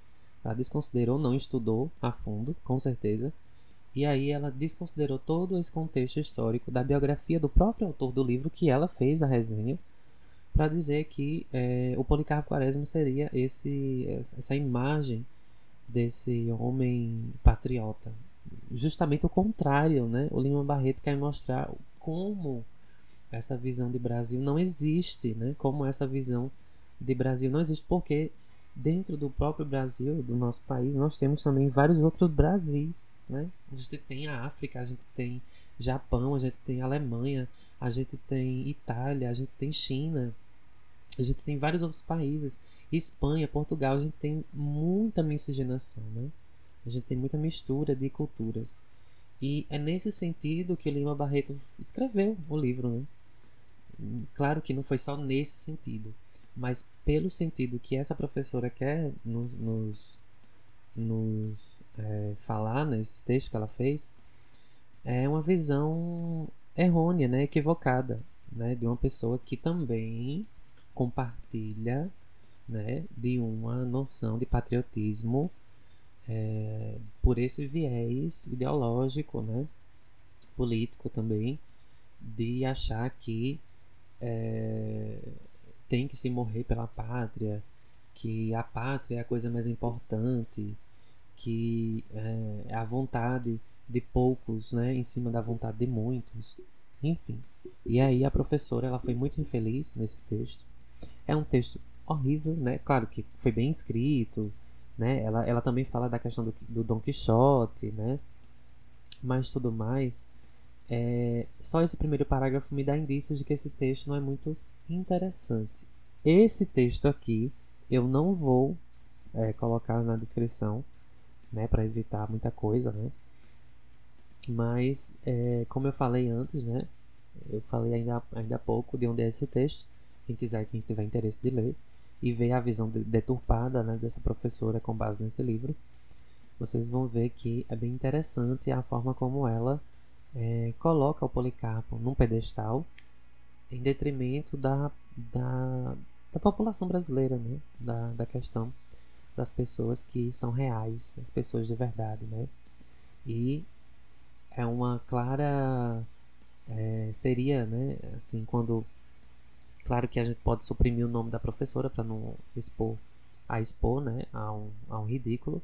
Ela desconsiderou, não estudou a fundo, com certeza. E aí ela desconsiderou todo esse contexto histórico da biografia do próprio autor do livro que ela fez a resenha para dizer que é, o Policarpo Quaresma seria esse, essa imagem desse homem patriota. Justamente o contrário, né? O Lima Barreto quer mostrar como essa visão de Brasil não existe, né? Como essa visão de Brasil não existe, porque dentro do próprio Brasil, do nosso país, nós temos também vários outros Brasis, né? A gente tem a África, a gente tem Japão, a gente tem Alemanha, a gente tem Itália, a gente tem China, a gente tem vários outros países, Espanha, Portugal, a gente tem muita miscigenação, né? A gente tem muita mistura de culturas. E é nesse sentido que Lima Barreto escreveu o livro, né? Claro que não foi só nesse sentido mas pelo sentido que essa professora quer nos, nos, nos é, falar nesse texto que ela fez, é uma visão errônea, né, equivocada, né, de uma pessoa que também compartilha, né, de uma noção de patriotismo é, por esse viés ideológico, né, político também, de achar que é, tem que se morrer pela pátria, que a pátria é a coisa mais importante, que é, é a vontade de poucos, né, em cima da vontade de muitos, enfim. E aí a professora ela foi muito infeliz nesse texto. É um texto horrível, né? Claro que foi bem escrito, né? Ela, ela também fala da questão do, do Dom Quixote, né? Mas tudo mais. É, só esse primeiro parágrafo me dá indícios de que esse texto não é muito interessante. Esse texto aqui eu não vou é, colocar na descrição, né, para evitar muita coisa, né? Mas, é, como eu falei antes, né? Eu falei ainda, ainda há pouco de onde é esse texto. Quem quiser, quem tiver interesse de ler e ver a visão deturpada né, dessa professora com base nesse livro, vocês vão ver que é bem interessante a forma como ela é, coloca o Policarpo num pedestal em detrimento da, da, da população brasileira, né? Da, da questão das pessoas que são reais, as pessoas de verdade, né? E é uma clara é, seria, né? Assim, quando claro que a gente pode suprimir o nome da professora para não expor a expor, né? A um, a um ridículo,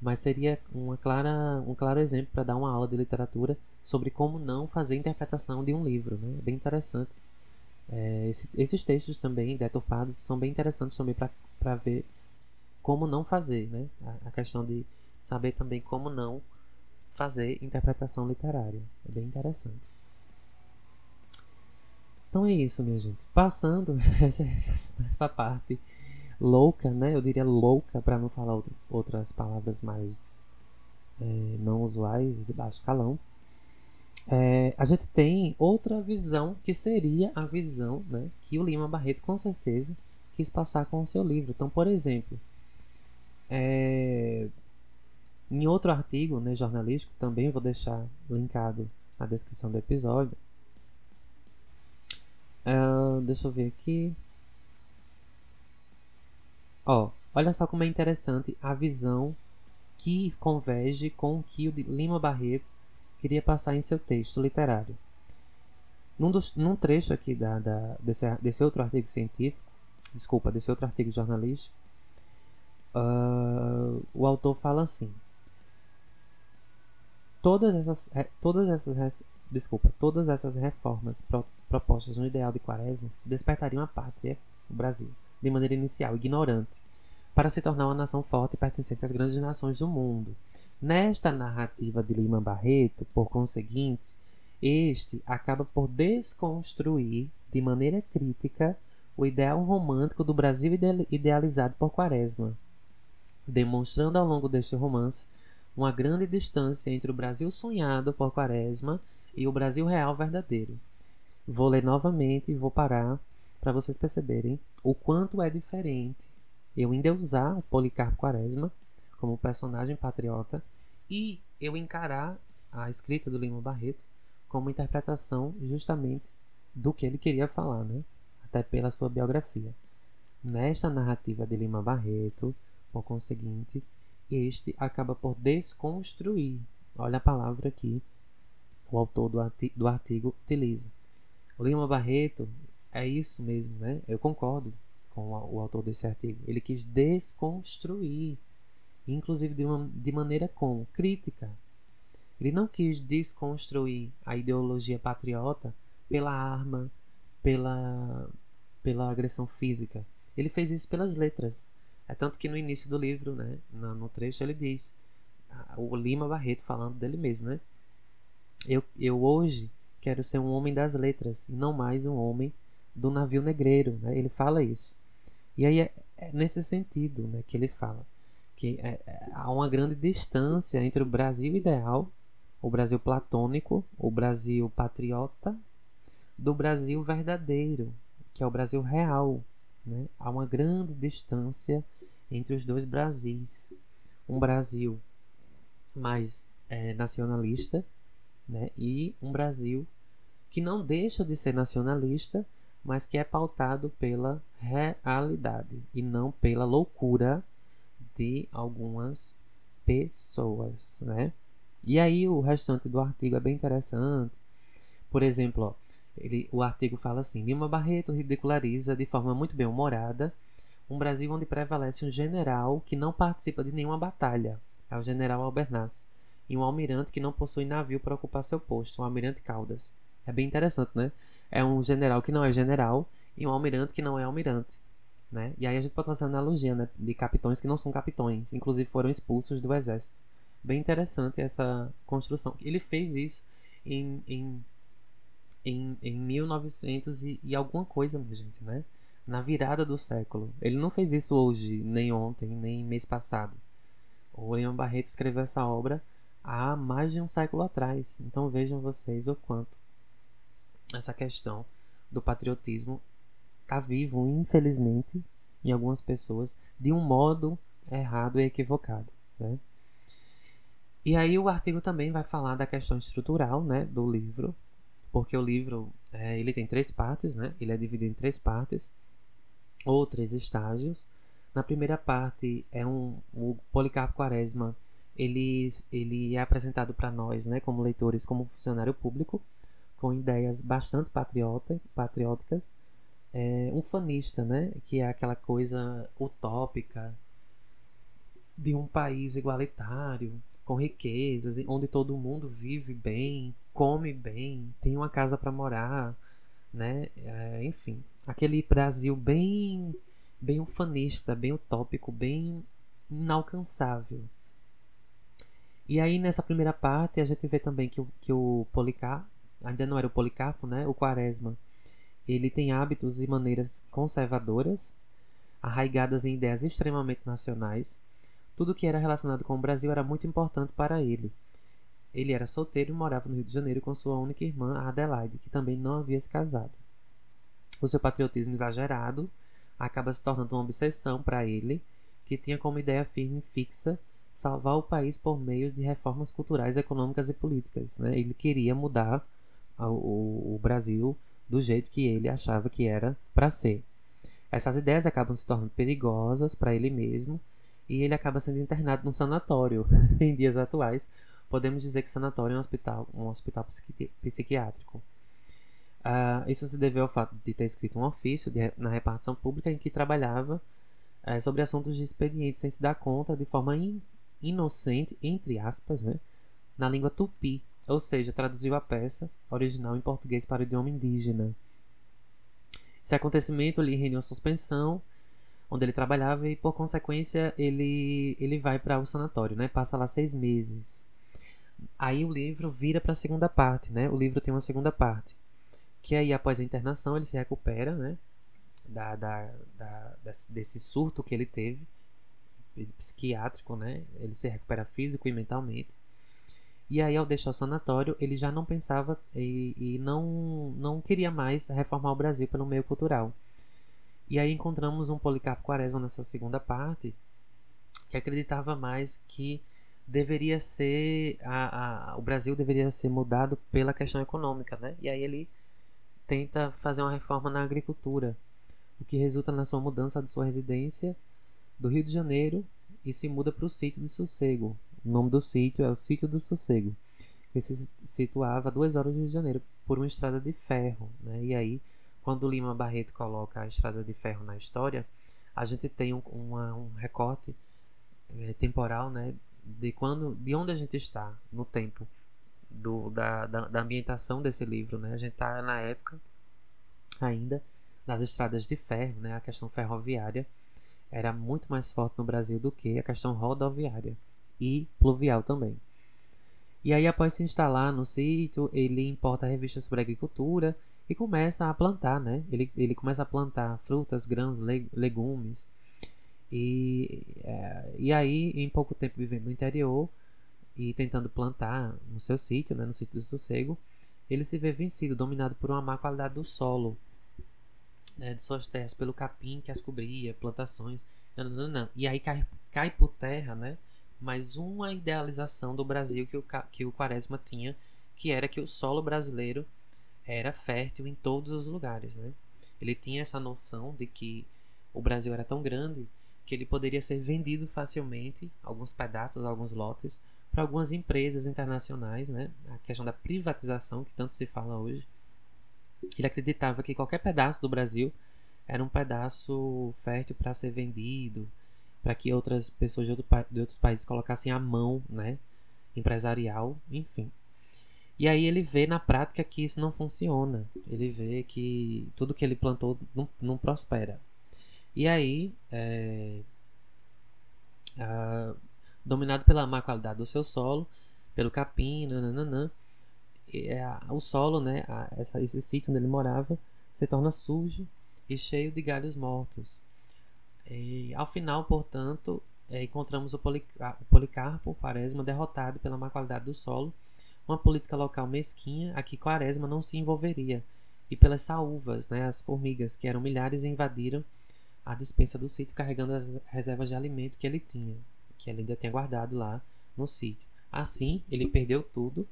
mas seria uma clara, um claro exemplo para dar uma aula de literatura sobre como não fazer interpretação de um livro, né? Bem interessante. É, esse, esses textos também deturpados são bem interessantes também para ver como não fazer, né? A, a, questão de saber também como não fazer interpretação literária. É bem interessante. Então é isso, minha gente. Passando essa, essa, essa parte louca, né? Eu diria louca para não falar outras palavras mais é, não usuais de baixo calão. É, a gente tem outra visão que seria a visão né, que o Lima Barreto com certeza quis passar com o seu livro. Então, por exemplo, é, em outro artigo né, jornalístico, também vou deixar linkado na descrição do episódio. Uh, deixa eu ver aqui. Ó, olha só como é interessante a visão que converge com o que o Lima Barreto queria passar em seu texto literário. Num, dos, num trecho aqui da, da, desse, desse outro artigo científico, desculpa, desse outro artigo jornalístico, uh, o autor fala assim: todas essas, todas essas, desculpa, todas essas reformas pro, propostas no ideal de Quaresma despertariam a pátria, o Brasil, de maneira inicial ignorante, para se tornar uma nação forte e pertencente às grandes nações do mundo. Nesta narrativa de Lima Barreto, por conseguinte, este acaba por desconstruir de maneira crítica o ideal romântico do Brasil idealizado por Quaresma, demonstrando ao longo deste romance uma grande distância entre o Brasil sonhado por Quaresma e o Brasil real verdadeiro. Vou ler novamente e vou parar para vocês perceberem o quanto é diferente eu endeusar o Policarpo Quaresma como personagem patriota e eu encarar a escrita do Lima Barreto como interpretação justamente do que ele queria falar, né? até pela sua biografia. Nesta narrativa de Lima Barreto, por conseguinte, este acaba por desconstruir. Olha a palavra que o autor do artigo, do artigo utiliza. O Lima Barreto é isso mesmo, né? Eu concordo com o autor desse artigo. Ele quis desconstruir, inclusive de, uma, de maneira com crítica. Ele não quis desconstruir a ideologia patriota pela arma, pela, pela agressão física. Ele fez isso pelas letras. É tanto que no início do livro, né, no, no trecho, ele diz, o Lima Barreto falando dele mesmo, né? Eu, eu hoje quero ser um homem das letras e não mais um homem do navio negreiro, né? Ele fala isso. E aí é, é nesse sentido né, que ele fala que é, é, há uma grande distância entre o Brasil ideal, o Brasil platônico, o Brasil patriota, do Brasil verdadeiro, que é o Brasil real. Né? Há uma grande distância entre os dois Brasis. Um Brasil mais é, nacionalista né? e um Brasil que não deixa de ser nacionalista, mas que é pautado pela realidade e não pela loucura de algumas pessoas, né? E aí o restante do artigo é bem interessante. Por exemplo, ó, ele, o artigo fala assim: Lima Barreto ridiculariza de forma muito bem humorada um Brasil onde prevalece um general que não participa de nenhuma batalha, é o general Albernaz, e um almirante que não possui navio para ocupar seu posto, o almirante Caldas. É bem interessante, né? É um general que não é general e um almirante que não é almirante. Né? E aí a gente pode fazer analogia né? de capitões que não são capitões, inclusive foram expulsos do exército. Bem interessante essa construção. Ele fez isso em, em, em, em 1900 e, e alguma coisa, minha gente, né? Na virada do século. Ele não fez isso hoje, nem ontem, nem mês passado. O William Barreto escreveu essa obra há mais de um século atrás. Então vejam vocês o quanto essa questão do patriotismo está vivo, infelizmente, em algumas pessoas, de um modo errado e equivocado. Né? E aí o artigo também vai falar da questão estrutural né, do livro, porque o livro é, ele tem três partes, né? Ele é dividido em três partes ou três estágios. Na primeira parte é um o Policarpo Quaresma, ele ele é apresentado para nós, né, como leitores, como funcionário público, com ideias bastante patriota, patrióticas. É, um fanista, né, que é aquela coisa utópica de um país igualitário, com riquezas, onde todo mundo vive bem, come bem, tem uma casa para morar, né? É, enfim, aquele Brasil bem, bem ufanista, bem utópico, bem inalcançável. E aí nessa primeira parte a gente vê também que o, que o Policarpo, ainda não era o Policarpo, né? O Quaresma, ele tem hábitos e maneiras conservadoras, arraigadas em ideias extremamente nacionais tudo que era relacionado com o Brasil era muito importante para ele. Ele era solteiro e morava no Rio de Janeiro com sua única irmã, Adelaide, que também não havia se casado. O seu patriotismo exagerado acaba se tornando uma obsessão para ele, que tinha como ideia firme e fixa salvar o país por meio de reformas culturais, econômicas e políticas. Né? Ele queria mudar o, o Brasil do jeito que ele achava que era para ser. Essas ideias acabam se tornando perigosas para ele mesmo e ele acaba sendo internado num sanatório. em dias atuais, podemos dizer que sanatório é um hospital, um hospital psiqui psiquiátrico. Uh, isso se deveu ao fato de ter escrito um ofício de, na repartição pública em que trabalhava uh, sobre assuntos de expediente sem se dar conta de forma in, inocente, entre aspas, né, na língua tupi, ou seja, traduziu a peça original em português para o idioma indígena. Esse acontecimento lhe rendeu suspensão onde ele trabalhava e por consequência ele ele vai para o sanatório, né? Passa lá seis meses. Aí o livro vira para a segunda parte, né? O livro tem uma segunda parte, que aí após a internação ele se recupera, né? Da, da, da desse surto que ele teve psiquiátrico, né? Ele se recupera físico e mentalmente. E aí, ao deixar o sanatório, ele já não pensava e, e não, não queria mais reformar o Brasil pelo meio cultural. E aí encontramos um Policarpo Quaresma nessa segunda parte que acreditava mais que deveria ser a, a, o Brasil deveria ser mudado pela questão econômica, né? E aí ele tenta fazer uma reforma na agricultura, o que resulta na sua mudança de sua residência do Rio de Janeiro e se muda para o sítio de Sossego. O nome do sítio é o Sítio do Sossego, que se situava a duas horas do Rio de Janeiro por uma estrada de ferro, né? E aí quando Lima Barreto coloca a Estrada de Ferro na história, a gente tem um, uma, um recorte é, temporal, né, de quando, de onde a gente está no tempo do, da, da, da ambientação desse livro, né? A gente está na época ainda das estradas de ferro, né? A questão ferroviária era muito mais forte no Brasil do que a questão rodoviária e pluvial também. E aí, após se instalar no sítio, ele importa revistas sobre agricultura e começa a plantar, né? Ele, ele começa a plantar frutas, grãos, legumes. E, é, e aí, em pouco tempo vivendo no interior e tentando plantar no seu sítio, né, no sítio do sossego, ele se vê vencido, dominado por uma má qualidade do solo, né, de suas terras, pelo capim que as cobria, plantações. Não. E aí cai, cai por terra, né? Mais uma idealização do Brasil que o, que o Quaresma tinha, que era que o solo brasileiro era fértil em todos os lugares, né? Ele tinha essa noção de que o Brasil era tão grande que ele poderia ser vendido facilmente, alguns pedaços, alguns lotes, para algumas empresas internacionais, né? A questão da privatização que tanto se fala hoje. Ele acreditava que qualquer pedaço do Brasil era um pedaço fértil para ser vendido, para que outras pessoas de, outro, de outros países colocassem a mão, né? Empresarial, enfim. E aí ele vê na prática que isso não funciona. Ele vê que tudo que ele plantou não, não prospera. E aí, é, a, dominado pela má qualidade do seu solo, pelo capim, nananã, o solo, né, esse sítio onde ele morava, se torna sujo e cheio de galhos mortos. E, ao final, portanto, é, encontramos o, Policarpo, o Quaresma, derrotado pela má qualidade do solo uma política local mesquinha a que Quaresma não se envolveria, e pelas saúvas, né, as formigas, que eram milhares invadiram a dispensa do sítio carregando as reservas de alimento que ele tinha, que ele ainda tinha guardado lá no sítio. Assim, ele perdeu tudo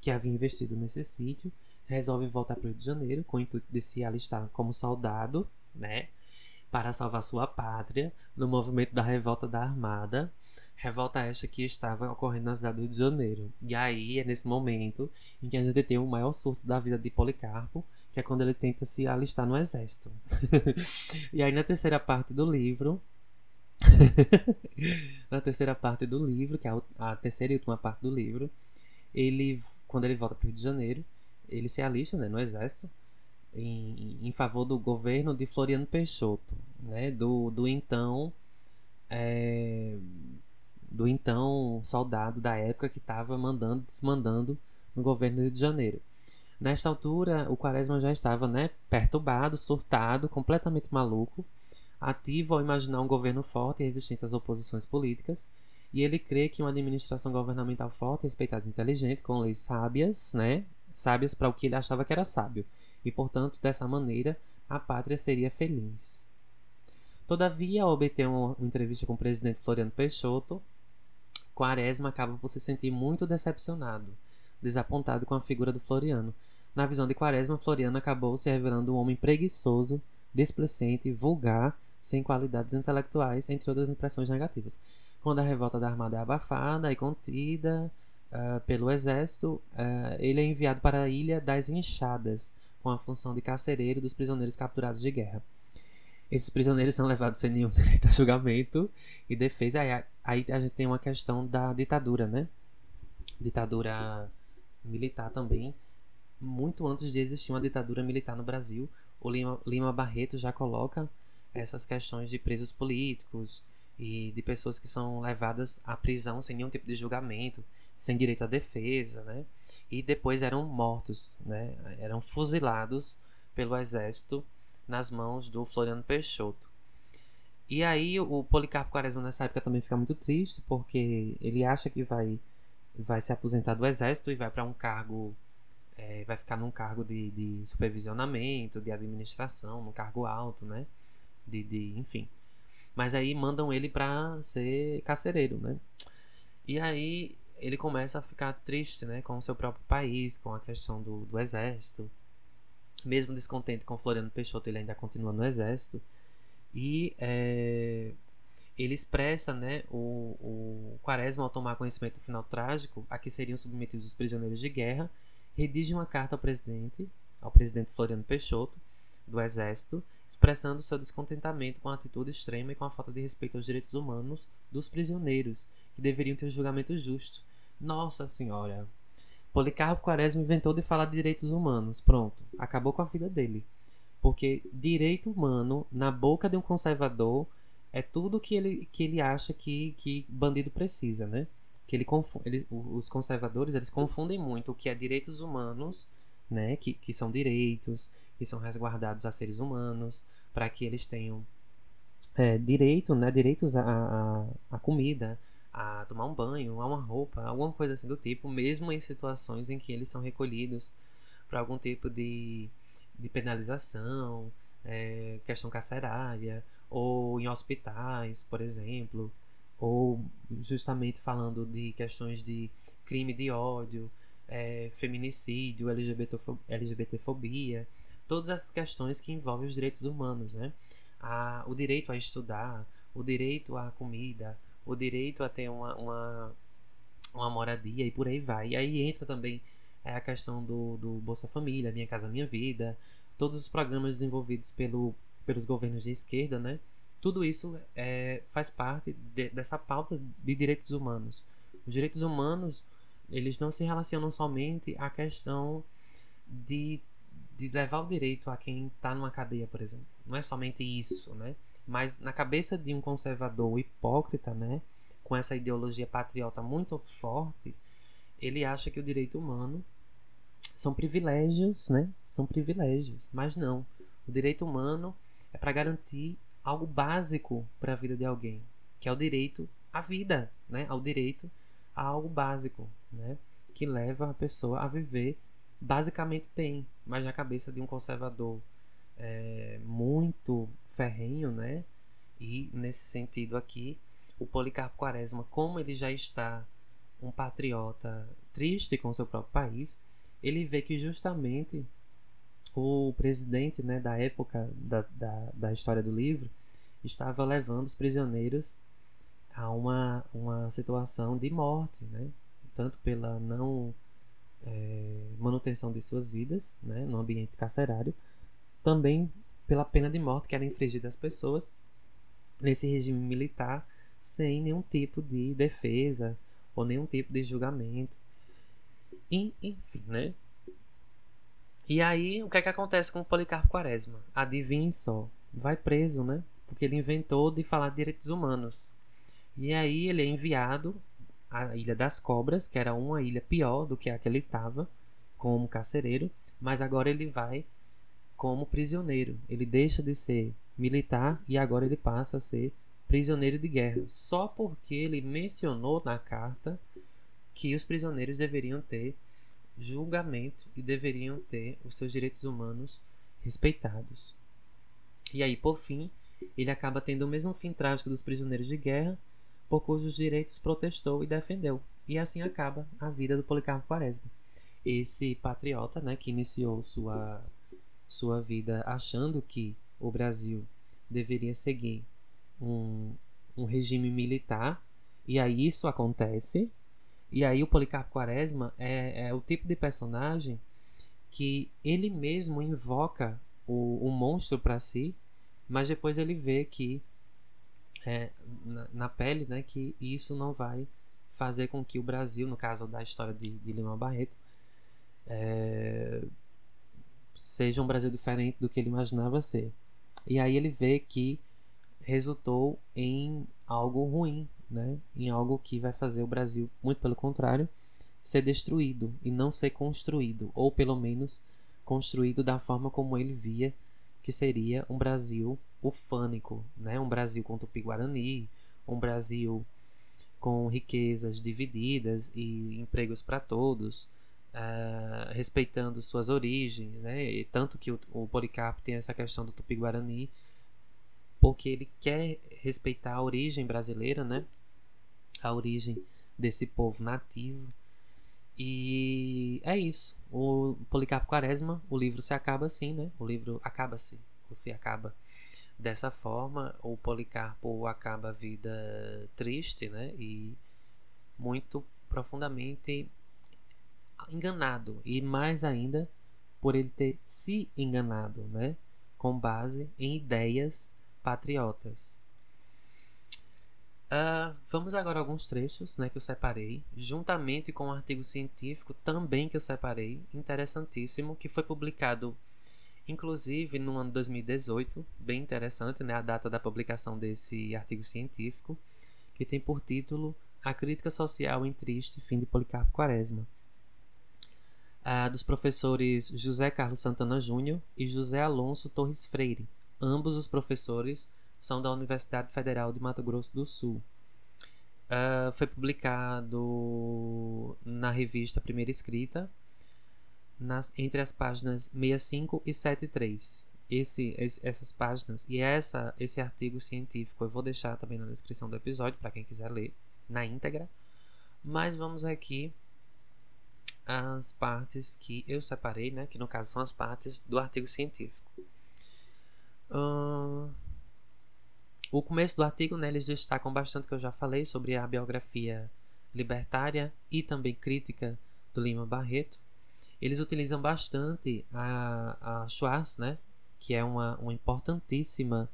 que havia investido nesse sítio, resolve voltar para o Rio de Janeiro com o intuito de se alistar como soldado, né? Para salvar sua pátria no movimento da revolta da Armada. Revolta esta que estava ocorrendo na cidade do Rio de Janeiro. E aí é nesse momento em que a gente tem o maior surto da vida de Policarpo, que é quando ele tenta se alistar no exército. e aí na terceira parte do livro, na terceira parte do livro, que é a terceira e última parte do livro, ele, quando ele volta para o Rio de Janeiro, ele se alista né, no exército em, em favor do governo de Floriano Peixoto, né, do, do então é, do então soldado da época que estava mandando, desmandando no governo do Rio de Janeiro. Nesta altura, o Quaresma já estava né, perturbado, surtado, completamente maluco, ativo ao imaginar um governo forte e resistente às oposições políticas, e ele crê que uma administração governamental forte, respeitada e inteligente, com leis sábias, né, sábias para o que ele achava que era sábio, e portanto, dessa maneira, a pátria seria feliz. Todavia, ao obter uma, entrevista com o presidente Floriano Peixoto, Quaresma acaba por se sentir muito decepcionado, desapontado com a figura do Floriano. Na visão de Quaresma, Floriano acabou se revelando um homem preguiçoso, displicente, vulgar, sem qualidades intelectuais, entre outras impressões negativas. Quando a revolta da Armada é abafada e contida, uh, pelo exército, uh, ele é enviado para a Ilha das Enxadas, com a função de carcereiro dos prisioneiros capturados de guerra. Esses prisioneiros são levados sem nenhum direito a julgamento e defesa. Aí, aí a gente tem uma questão da ditadura, né? Ditadura militar também. Muito antes de existir uma ditadura militar no Brasil, o Lima, Lima Barreto já coloca essas questões de presos políticos e de pessoas que são levadas à prisão sem nenhum tipo de julgamento sem direito à defesa, né? E depois eram mortos, né? Eram fuzilados pelo exército nas mãos do Floriano Peixoto. E aí o Policarpo Quaresma nessa época também fica muito triste, porque ele acha que vai, vai se aposentar do exército e vai para um cargo, é, vai ficar num cargo de, de supervisionamento, de administração, num cargo alto, né? De, de, enfim. Mas aí mandam ele para ser carcereiro, né? E aí ele começa a ficar triste né, com o seu próprio país, com a questão do, do exército. Mesmo descontente com Floriano Peixoto, ele ainda continua no exército. E é, ele expressa né, o, o Quaresma, ao tomar conhecimento do final trágico, a que seriam submetidos os prisioneiros de guerra, redige uma carta ao presidente, ao presidente Floriano Peixoto, do exército, expressando seu descontentamento com a atitude extrema e com a falta de respeito aos direitos humanos dos prisioneiros, que deveriam ter um julgamento justo. Nossa Senhora! Policarpo Quaresma inventou de falar de direitos humanos. Pronto, acabou com a vida dele. Porque direito humano, na boca de um conservador, é tudo que ele, que ele acha que, que bandido precisa, né? Que ele, ele os conservadores eles confundem muito o que é direitos humanos, né? Que, que são direitos, que são resguardados a seres humanos, para que eles tenham é, direito, né? Direitos à, à, à comida, a tomar um banho, a uma roupa, alguma coisa assim do tipo, mesmo em situações em que eles são recolhidos para algum tipo de, de penalização, é, questão carcerária, ou em hospitais, por exemplo, ou justamente falando de questões de crime de ódio, é, feminicídio, LGBTfobia, todas essas questões que envolvem os direitos humanos, né? A, o direito a estudar, o direito à comida, o direito a ter uma, uma, uma moradia e por aí vai. E aí entra também é, a questão do, do Bolsa Família, Minha Casa Minha Vida, todos os programas desenvolvidos pelo, pelos governos de esquerda, né? Tudo isso é, faz parte de, dessa pauta de direitos humanos. Os direitos humanos, eles não se relacionam somente à questão de, de levar o direito a quem está numa cadeia, por exemplo. Não é somente isso, né? Mas na cabeça de um conservador hipócrita, né, com essa ideologia patriota muito forte, ele acha que o direito humano são privilégios, né? São privilégios, mas não. O direito humano é para garantir algo básico para a vida de alguém, que é o direito à vida, né? Ao direito a algo básico, né? Que leva a pessoa a viver basicamente bem, mas na cabeça de um conservador é, muito ferrenho, né? E nesse sentido aqui, o Policarpo Quaresma, como ele já está um patriota triste com seu próprio país, ele vê que justamente o presidente né, da época da, da, da história do livro estava levando os prisioneiros a uma, uma situação de morte, né? Tanto pela não é, manutenção de suas vidas né, no ambiente carcerário, também pela pena de morte que era infligida às pessoas nesse regime militar sem nenhum tipo de defesa ou nenhum tipo de julgamento. E, enfim, né? E aí, o que é que acontece com o Policarpo Quaresma? Adivinhe só, vai preso, né? Porque ele inventou de falar de direitos humanos. E aí ele é enviado à Ilha das Cobras, que era uma ilha pior do que a que ele estava, como carcereiro, mas agora ele vai como prisioneiro. Ele deixa de ser militar e agora ele passa a ser prisioneiro de guerra, só porque ele mencionou na carta que os prisioneiros deveriam ter julgamento e deveriam ter os seus direitos humanos respeitados. E aí, por fim, ele acaba tendo o mesmo fim trágico dos prisioneiros de guerra, por cujos direitos protestou e defendeu. E assim acaba a vida do Policarpo Quaresma. Esse patriota, né, que iniciou sua sua vida achando que o Brasil deveria seguir um, um regime militar, e aí isso acontece, e aí o Policarpo Quaresma é, é o tipo de personagem que ele mesmo invoca o, o monstro para si, mas depois ele vê que é, na, na, pele, né, que isso não vai fazer com que o Brasil, no caso da história de, de Lima Barreto, é, seja um Brasil diferente do que ele imaginava ser. E aí ele vê que resultou em algo ruim, né? em algo que vai fazer o Brasil, muito pelo contrário, ser destruído e não ser construído, ou pelo menos construído da forma como ele via que seria um Brasil ufânico, né? um Brasil com tupi-guarani, um Brasil com riquezas divididas e empregos para todos, uh, respeitando suas origens, né? E tanto que o, o Policarpo tem essa questão do tupi-guarani, porque ele quer respeitar a origem brasileira, né? A origem desse povo nativo. E é isso. O Policarpo Quaresma, o livro se acaba assim, né? O livro acaba-se, ou se acaba dessa forma. O Policarpo acaba a vida triste, né? E muito profundamente enganado. E mais ainda, por ele ter se enganado, né? Com base em ideias patriotas. Uh, vamos agora a alguns trechos né, que eu separei, juntamente com um artigo científico também que eu separei, interessantíssimo, que foi publicado inclusive no ano 2018, bem interessante, né, a data da publicação desse artigo científico, que tem por título A Crítica Social em Triste Fim de Policarpo Quaresma, uh, dos professores José Carlos Santana Júnior e José Alonso Torres Freire, Ambos os professores são da Universidade Federal de Mato Grosso do Sul. Uh, foi publicado na revista Primeira Escrita, nas, entre as páginas 65 e 73. Esse, esse, essas páginas e essa, esse artigo científico eu vou deixar também na descrição do episódio para quem quiser ler na íntegra. Mas vamos aqui às partes que eu separei, né, que no caso são as partes do artigo científico. Uh, o começo do artigo, né, eles destacam bastante que eu já falei sobre a biografia libertária e também crítica do Lima Barreto. Eles utilizam bastante a, a né, que é uma, uma importantíssima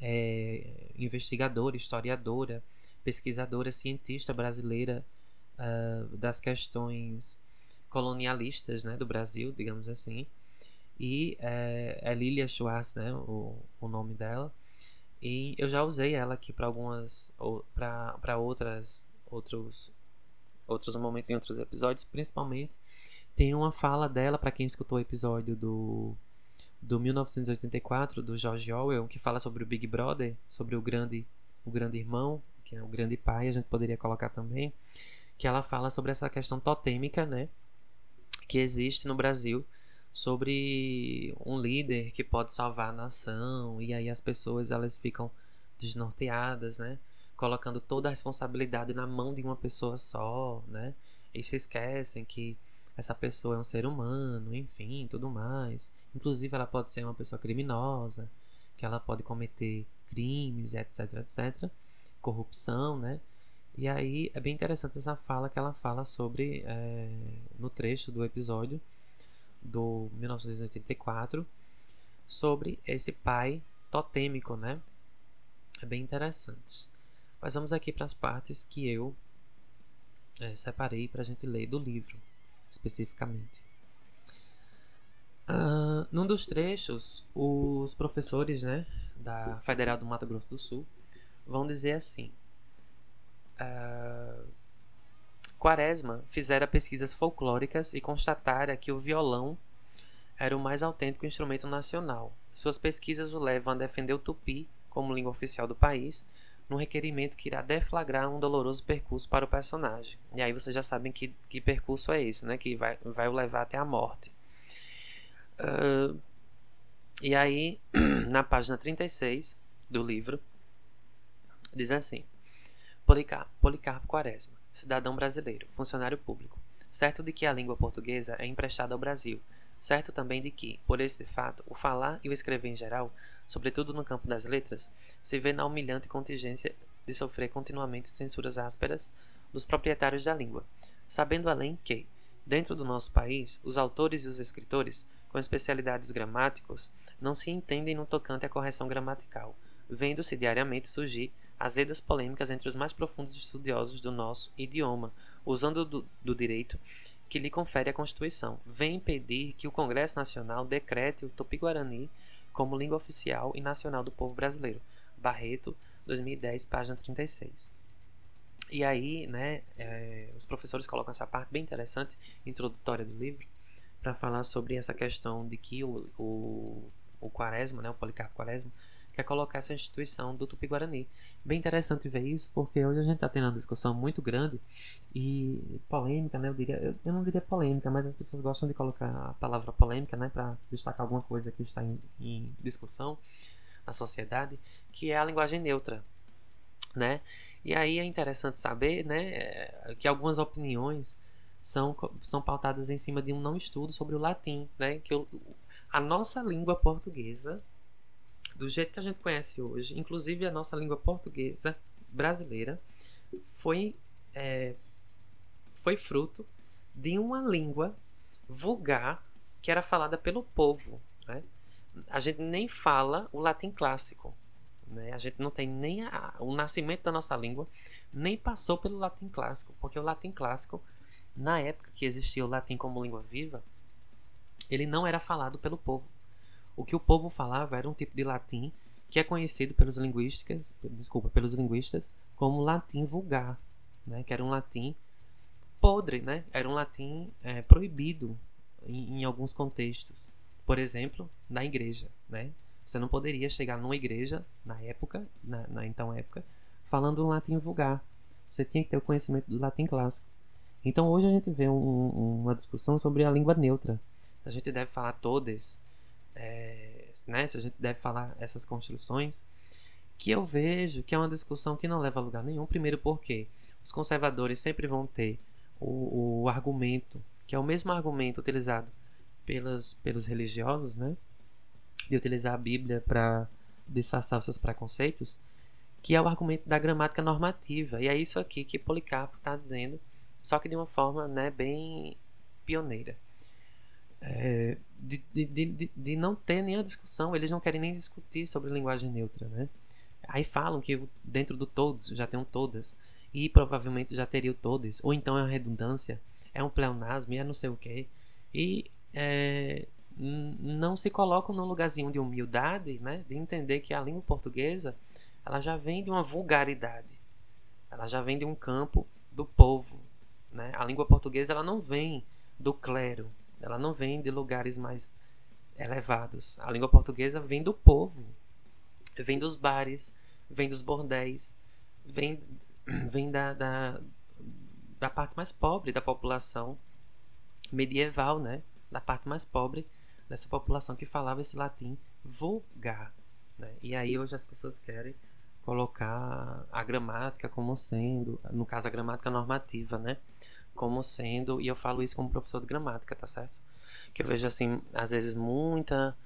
é, investigadora, historiadora, pesquisadora, cientista brasileira uh, das questões colonialistas né, do Brasil, digamos assim. E é, é Lilia Schwartz, né, o, o nome dela. E eu já usei ela aqui para algumas para outras outros outros momentos em outros episódios, principalmente tem uma fala dela para quem escutou o episódio do do 1984 do George Orwell que fala sobre o Big Brother, sobre o grande o grande irmão, que é o grande pai, a gente poderia colocar também, que ela fala sobre essa questão totêmica, né, que existe no Brasil sobre um líder que pode salvar a nação e aí as pessoas elas ficam desnorteadas, né? Colocando toda a responsabilidade na mão de uma pessoa só, né? E se esquecem que essa pessoa é um ser humano, enfim, tudo mais. Inclusive, ela pode ser uma pessoa criminosa, que ela pode cometer crimes, etc, etc. Corrupção, né? E aí é bem interessante essa fala que ela fala sobre, é, no trecho do episódio do 1984, sobre esse pai totêmico, né? É bem interessante. Mas vamos aqui para as partes que eu é, separei para a gente ler do livro, especificamente. Uh, num dos trechos, os professores né, da Federal do Mato Grosso do Sul vão dizer assim: uh, Quaresma fizera pesquisas folclóricas e constatara que o violão era o mais autêntico instrumento nacional. Suas pesquisas o levam a defender o tupi como língua oficial do país num requerimento que irá deflagrar um doloroso percurso para o personagem. E aí vocês já sabem que, que percurso é esse, né? Que vai, vai o levar até a morte. Uh, e aí, na página 36 do livro, diz assim: Policarpo, Policarpo Quaresma, cidadão brasileiro, funcionário público, certo de que a língua portuguesa é emprestada ao Brasil, certo também de que, por este fato, o falar e o escrever em geral sobretudo no campo das letras, se vê na humilhante contingência de sofrer continuamente censuras ásperas dos proprietários da língua, sabendo além que, dentro do nosso país, os autores e os escritores, com especialidades gramáticos, não se entendem no tocante à correção gramatical, vendo-se diariamente surgir azedas polêmicas entre os mais profundos estudiosos do nosso idioma, usando do, do direito que lhe confere a Constituição, vem impedir que o Congresso Nacional decrete o Tupi-Guarani como língua oficial e nacional do povo brasileiro. Barreto, 2010, página 36. E aí, né, é, os professores colocam essa parte bem interessante, introdutória do livro, para falar sobre essa questão de que o, o, o Quaresma, né, o Policarpo Quaresma, quer colocar essa instituição do Tupi-Guarani. Bem interessante ver isso, porque hoje a gente está tendo uma discussão muito grande e polêmica, né? Eu, diria, eu, eu, não diria polêmica, mas as pessoas gostam de colocar a palavra polêmica, né? Para destacar alguma coisa que está em, em discussão na sociedade, que é a linguagem neutra, né? E aí é interessante saber, né, que algumas opiniões são, são pautadas em cima de um não estudo sobre o latim, né? Que o, a nossa língua portuguesa do jeito que a gente conhece hoje, inclusive a nossa língua portuguesa brasileira, foi, é, foi fruto de uma língua vulgar que era falada pelo povo. Né? A gente nem fala o latim clássico. Né? A gente não tem nem a, o nascimento da nossa língua, nem passou pelo latim clássico, porque o latim clássico, na época que existia o latim como língua viva, ele não era falado pelo povo. O que o povo falava era um tipo de latim que é conhecido pelos linguistas, desculpa, pelos linguistas como latim vulgar, né? Que era um latim podre, né? Era um latim é, proibido em, em, alguns contextos. Por exemplo, na igreja, né? Você não poderia chegar numa igreja na época, na, na então época, falando um latim vulgar. Você tinha que ter o conhecimento do latim clássico. Então hoje a gente vê um, uma discussão sobre a língua neutra. A gente deve falar todas é, né, se a gente deve falar essas construções, que eu vejo que é uma discussão que não leva a lugar nenhum. Primeiro, porque os conservadores sempre vão ter o, o argumento, que é o mesmo argumento utilizado pelas, pelos religiosos, né, de utilizar a Bíblia para disfarçar os seus preconceitos, que é o argumento da gramática normativa. E é isso aqui que Policarpo está dizendo, só que de uma forma né, bem pioneira é, de, de, de, de, não ter nenhuma discussão, eles não querem nem discutir sobre linguagem neutra, né? Aí falam que dentro do todos já tem um todas, e provavelmente já teria o todes, ou então é uma redundância, é um pleonasmo, é não sei o que, e é, não se colocam num lugarzinho de humildade, né? De entender que a língua portuguesa ela já vem de uma vulgaridade, ela já vem de um campo do povo, né? A língua portuguesa ela não vem do clero, ela não vem de lugares mais elevados. A língua portuguesa vem do povo, vem dos bares, vem dos bordéis, vem, vem da, da, da parte mais pobre da população medieval, né? Da parte mais pobre dessa população que falava esse latim vulgar. Né? E aí hoje as pessoas querem colocar a gramática como sendo, no caso a gramática normativa, né? Como sendo, e eu falo isso como professor de gramática, tá certo? Que eu vejo assim, às vezes muita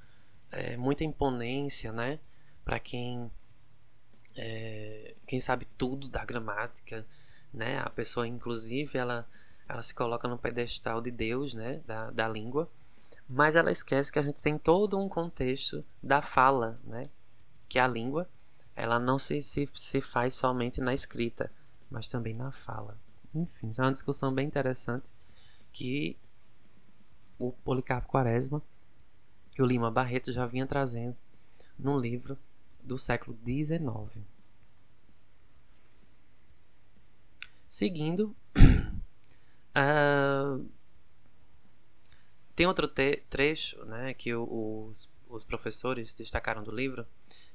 é, muita imponência, né, para quem é, quem sabe tudo da gramática, né? A pessoa inclusive ela ela se coloca no pedestal de Deus, né, da, da língua, mas ela esquece que a gente tem todo um contexto da fala, né, que a língua ela não se, se, se faz somente na escrita, mas também na fala. Enfim, isso é uma discussão bem interessante que o Policarpo Quaresma e o Lima Barreto já vinha trazendo num livro do século XIX. Seguindo, uh, tem outro trecho né, que o, os, os professores destacaram do livro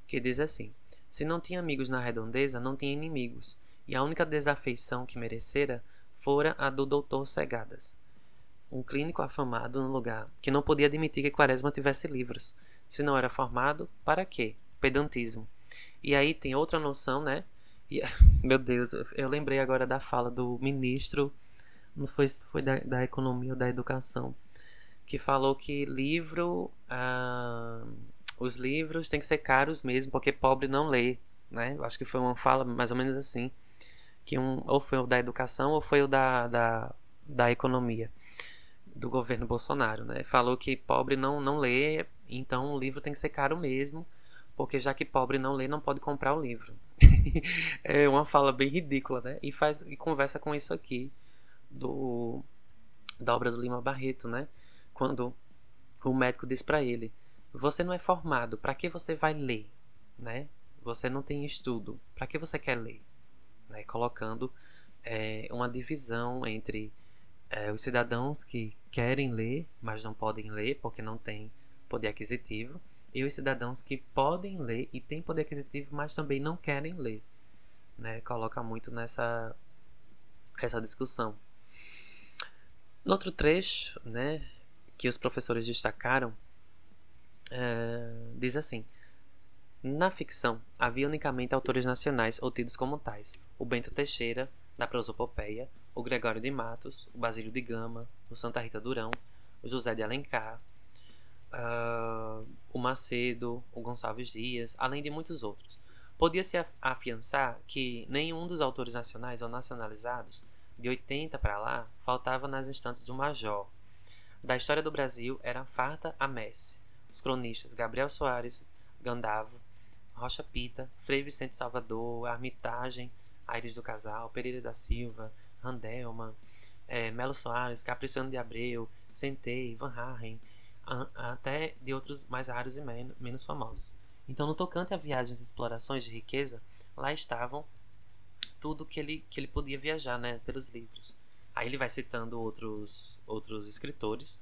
que diz assim: Se não tinha amigos na redondeza, não tinha inimigos e a única desafeição que merecera fora a do doutor Cegadas, um clínico afamado no lugar, que não podia admitir que Quaresma tivesse livros. Se não era formado, para quê? Pedantismo. E aí tem outra noção, né? E, meu Deus, eu lembrei agora da fala do ministro, não foi, foi da, da Economia ou da Educação, que falou que livro, ah, os livros têm que ser caros mesmo, porque pobre não lê, né? Eu acho que foi uma fala mais ou menos assim que um, ou foi o da educação ou foi o da, da, da economia do governo Bolsonaro, né? Falou que pobre não, não lê, então o livro tem que ser caro mesmo, porque já que pobre não lê, não pode comprar o livro. é uma fala bem ridícula, né? E faz e conversa com isso aqui do da obra do Lima Barreto, né? Quando o médico diz para ele: "Você não é formado, para que você vai ler?", né? Você não tem estudo, para que você quer ler? Né, colocando é, uma divisão entre é, os cidadãos que querem ler, mas não podem ler porque não têm poder aquisitivo, e os cidadãos que podem ler e têm poder aquisitivo, mas também não querem ler. Né, coloca muito nessa essa discussão. No outro trecho, né, que os professores destacaram, é, diz assim: na ficção, havia unicamente autores nacionais ou tidos como tais: o Bento Teixeira, da prosopopeia, o Gregório de Matos, o Basílio de Gama, o Santa Rita Durão, o José de Alencar, uh, o Macedo, o Gonçalves Dias, além de muitos outros. Podia-se afiançar que nenhum dos autores nacionais ou nacionalizados, de 80 para lá, faltava nas instantes do Major. Da história do Brasil era farta a messe. Os cronistas Gabriel Soares, Gandavo, Rocha Pita, Frei Vicente Salvador, Armitagem, Aires do Casal, Pereira da Silva, Randelman, é, Melo Soares, Capriciano de Abreu, Sentei, Van Haren, até de outros mais raros e men menos famosos. Então, no tocante a viagens e explorações de riqueza, lá estavam tudo que ele, que ele podia viajar né, pelos livros. Aí ele vai citando outros, outros escritores.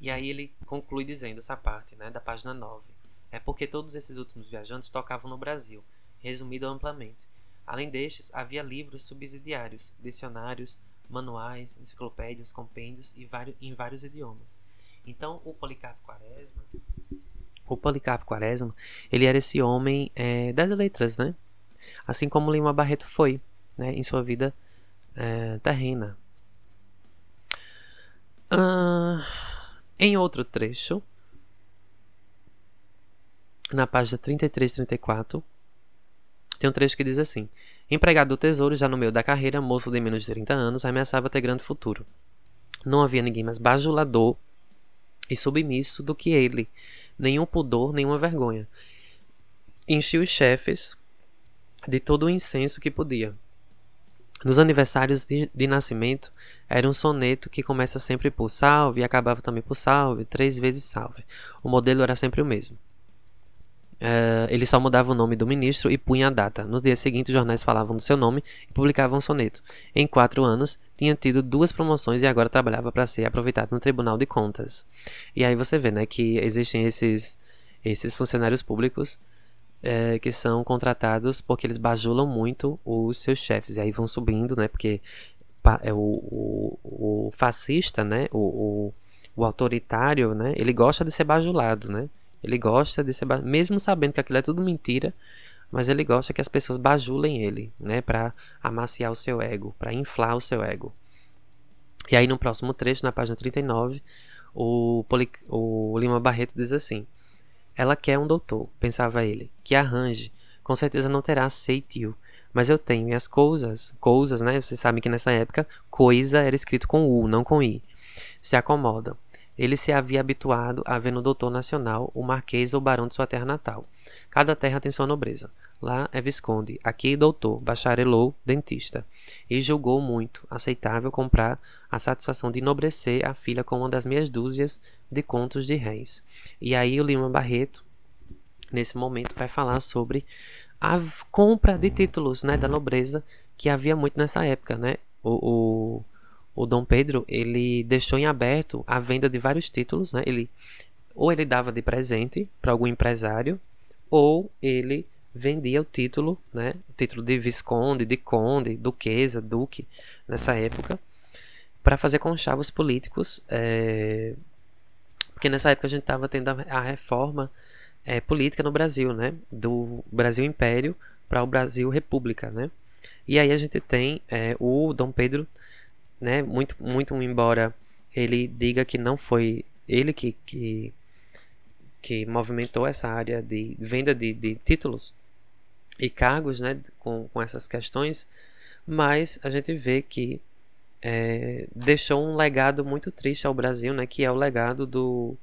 E aí ele conclui dizendo essa parte, né, da página 9 é porque todos esses últimos viajantes tocavam no Brasil, resumido amplamente. Além destes, havia livros subsidiários, dicionários, manuais, enciclopédias, compêndios e vários, em vários idiomas. Então, o Policarpo Quaresma, o Policarpo Quaresma, ele era esse homem é, das letras, né? Assim como Lima Barreto foi, né, em sua vida é, terrena. Ah, em outro trecho, na página 33 e 34, tem um trecho que diz assim: Empregado do tesouro, já no meio da carreira, moço de menos de 30 anos, ameaçava ter grande futuro. Não havia ninguém mais bajulador e submisso do que ele, nenhum pudor, nenhuma vergonha. Enchia os chefes de todo o incenso que podia. Nos aniversários de, de, nascimento, era um soneto que começa sempre por salve e acabava também por salve, três vezes salve. O modelo era sempre o mesmo. Uh, ele só mudava o nome do ministro e punha a data. Nos dias seguintes, os jornais falavam do seu nome e publicavam um soneto. Em quatro anos, tinha tido duas promoções e agora trabalhava para ser aproveitado no Tribunal de Contas. E aí você vê né, que existem esses, esses funcionários públicos é, que são contratados porque eles bajulam muito os seus chefes. E aí vão subindo, né? Porque é o, o, o fascista, né? O, o, o autoritário, né? Ele gosta de ser bajulado, né? Ele gosta de ser. Mesmo sabendo que aquilo é tudo mentira, mas ele gosta que as pessoas bajulem ele, né, para amaciar o seu ego, para inflar o seu ego. E aí no próximo trecho, na página 39, o, Poli, o Lima Barreto diz assim: Ela quer um doutor, pensava ele, que arranje. Com certeza não terá seitio, mas eu tenho e as coisas, coisas, né? Vocês sabem que nessa época coisa era escrito com U, não com I. Se acomodam. Ele se havia habituado a ver no doutor nacional o marquês ou barão de sua terra natal. Cada terra tem sua nobreza. Lá é visconde, aqui doutor, bacharelou, dentista. E julgou muito aceitável comprar a satisfação de enobrecer a filha com uma das meias dúzias de contos de réis. E aí o Lima Barreto, nesse momento, vai falar sobre a compra de títulos né, da nobreza que havia muito nessa época. Né? O, o, o Dom Pedro ele deixou em aberto a venda de vários títulos. Né? Ele, ou ele dava de presente para algum empresário, ou ele vendia o título, né? o título de visconde, de conde, duquesa, duque, nessa época, para fazer conchavos políticos. É... Porque nessa época a gente estava tendo a reforma é, política no Brasil, né? Do Brasil Império para o Brasil República, né? E aí a gente tem é, o Dom Pedro, né? Muito, muito embora ele diga que não foi ele que, que, que movimentou essa área de venda de, de títulos e cargos, né? Com, com essas questões, mas a gente vê que é, deixou um legado muito triste ao Brasil, né? Que é o legado do,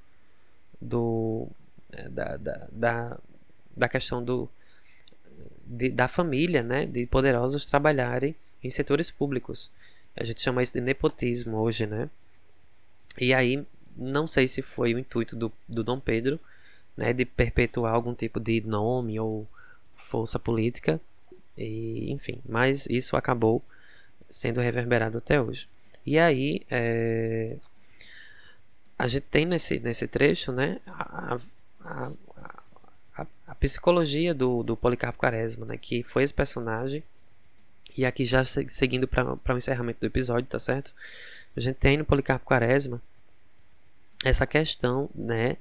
do né, da, da, da, da questão do, de, da família, né, de poderosos trabalharem em setores públicos. A gente chama isso de nepotismo hoje, né? E aí, não sei se foi o intuito do, do Dom Pedro, né, de perpetuar algum tipo de nome ou força política, e, enfim, mas isso acabou sendo reverberado até hoje. E aí, é, a gente tem nesse, nesse trecho, né, a, a, a, a psicologia do, do Policarpo Quaresma, né? Que foi esse personagem. E aqui já seguindo para o encerramento do episódio, tá certo? A gente tem no Policarpo Quaresma essa questão, né?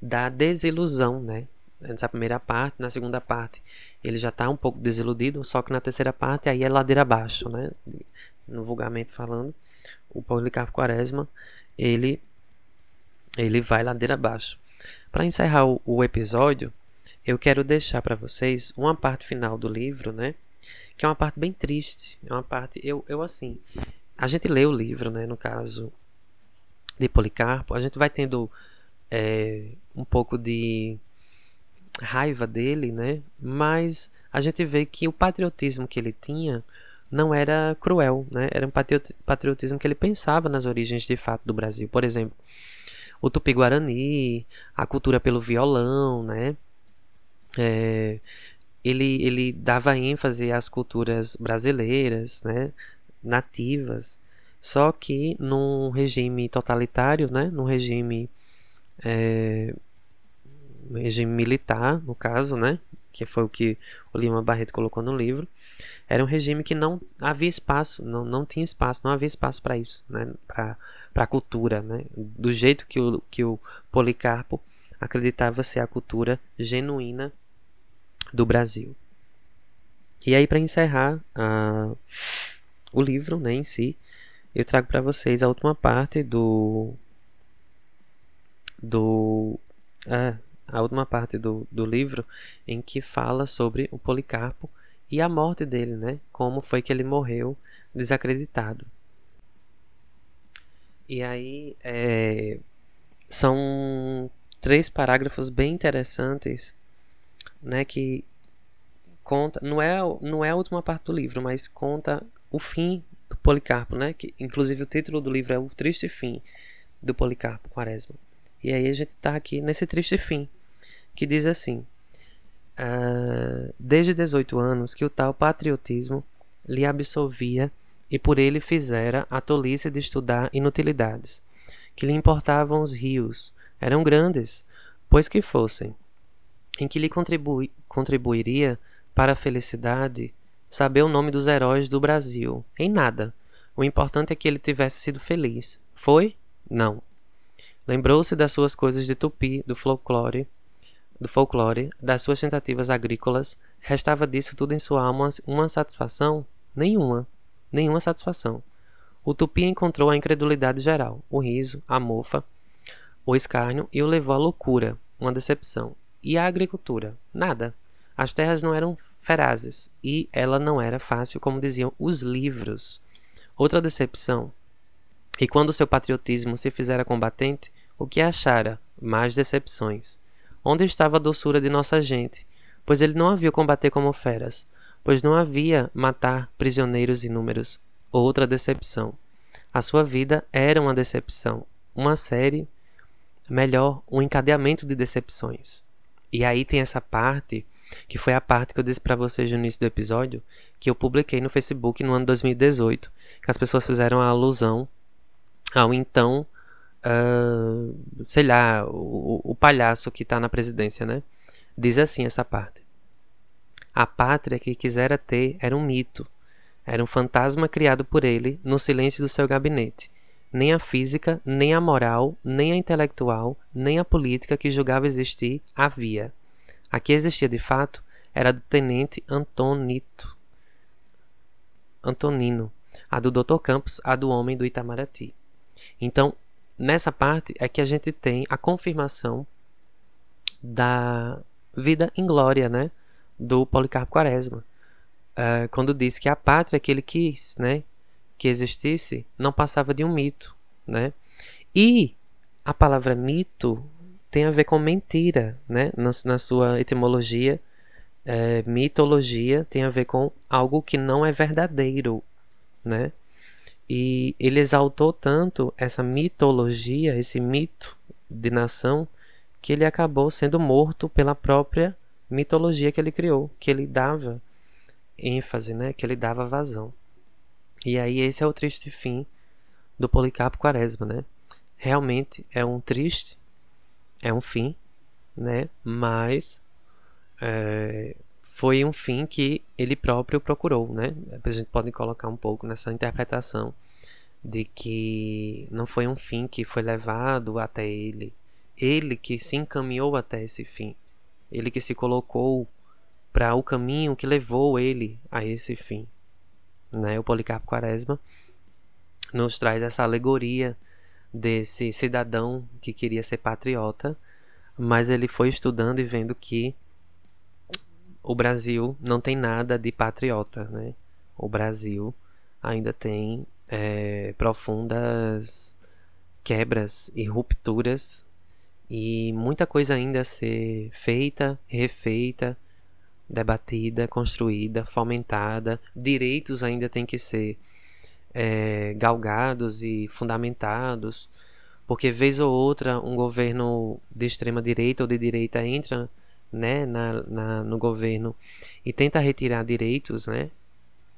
Da desilusão, né? Nessa primeira parte, na segunda parte, ele já está um pouco desiludido, só que na terceira parte aí é ladeira abaixo, né? No vulgarmente falando, o Policarpo Quaresma, ele ele vai ladeira abaixo. Para encerrar o, o, episódio, eu quero deixar para vocês uma parte final do livro, né? Que é uma parte bem triste. É uma parte. Eu, eu assim. A gente lê o livro, né? No caso de Policarpo, a gente vai tendo é, um pouco de raiva dele, né? Mas a gente vê que o patriotismo que ele tinha não era cruel, né? Era um patriotismo que ele pensava nas origens de fato do Brasil. Por exemplo, o tupi-guarani, a cultura pelo violão, né? É, ele, ele dava ênfase às culturas brasileiras, né? Nativas, só que num regime totalitário, né? Num regime, é, regime militar, no caso, né? Que foi o que o Lima Barreto colocou no livro. Era um regime que não havia espaço, não, não tinha espaço, não havia espaço para isso, né? Para a cultura, né? do jeito que o, que o Policarpo acreditava ser a cultura genuína do Brasil. E aí, para encerrar uh, o livro né, em si, eu trago para vocês a última parte do. do uh, a última parte do, do livro em que fala sobre o Policarpo e a morte dele, né? Como foi que ele morreu desacreditado. E aí é, são três parágrafos bem interessantes, né, que conta, não é, não é a última parte do livro, mas conta o fim do Policarpo, né, que inclusive o título do livro é O Triste Fim do Policarpo Quaresma. E aí a gente está aqui nesse triste fim, que diz assim: uh, Desde 18 anos que o tal patriotismo lhe absolvia e por ele fizera a tolice de estudar inutilidades. Que lhe importavam os rios, eram grandes, pois que fossem. Em que lhe contribui, contribuiria para a felicidade saber o nome dos heróis do Brasil? Em nada. O importante é que ele tivesse sido feliz. Foi? Não. Lembrou-se das suas coisas de tupi, do folclore, do folclore, das suas tentativas agrícolas, restava disso tudo em sua alma uma satisfação? Nenhuma. Nenhuma satisfação. O tupi encontrou a incredulidade geral, o riso, a mofa, o escárnio e o levou à loucura, uma decepção. E a agricultura? Nada. As terras não eram ferazes e ela não era fácil, como diziam os livros. Outra decepção. E quando seu patriotismo se fizera combatente, o que achara? Mais decepções. Onde estava a doçura de nossa gente? Pois ele não havia combater como feras, pois não havia matar prisioneiros inúmeros. Outra decepção. A sua vida era uma decepção, uma série, melhor, um encadeamento de decepções. E aí tem essa parte, que foi a parte que eu disse para vocês no início do episódio, que eu publiquei no Facebook no ano 2018, que as pessoas fizeram a alusão ao então uh, sei lá, o, o palhaço que está na presidência, né? Diz assim essa parte. A pátria que quisera ter era um mito, era um fantasma criado por ele no silêncio do seu gabinete. Nem a física, nem a moral, nem a intelectual, nem a política que julgava existir havia. A que existia de fato era a do tenente Antonito. Antonino, a do Dr. Campos, a do homem do Itamaraty. Então, nessa parte é que a gente tem a confirmação da vida em glória, né, do Policarpo Quaresma, uh, quando diz que a pátria que ele quis, né, que existisse, não passava de um mito, né, e a palavra mito tem a ver com mentira, né, na, na sua etimologia, é, mitologia tem a ver com algo que não é verdadeiro, né, e ele exaltou tanto essa mitologia, esse mito de nação, que ele acabou sendo morto pela própria mitologia que ele criou, que ele dava ênfase, né? que ele dava vazão. E aí esse é o triste fim do Policarpo Quaresma, né? Realmente é um triste, é um fim, né? Mas é, foi um fim que ele próprio procurou, né? A gente pode colocar um pouco nessa interpretação de que não foi um fim que foi levado até ele, ele que se encaminhou até esse fim, ele que se colocou para o caminho que levou ele a esse fim. Né? O Policarpo Quaresma nos traz essa alegoria desse cidadão que queria ser patriota, mas ele foi estudando e vendo que o Brasil não tem nada de patriota, né? O Brasil ainda tem é, profundas quebras e rupturas e muita coisa ainda a ser feita, refeita, debatida, construída, fomentada. Direitos ainda têm que ser é, galgados e fundamentados, porque vez ou outra um governo de extrema direita ou de direita entra né, na, na, no governo e tenta retirar direitos, né,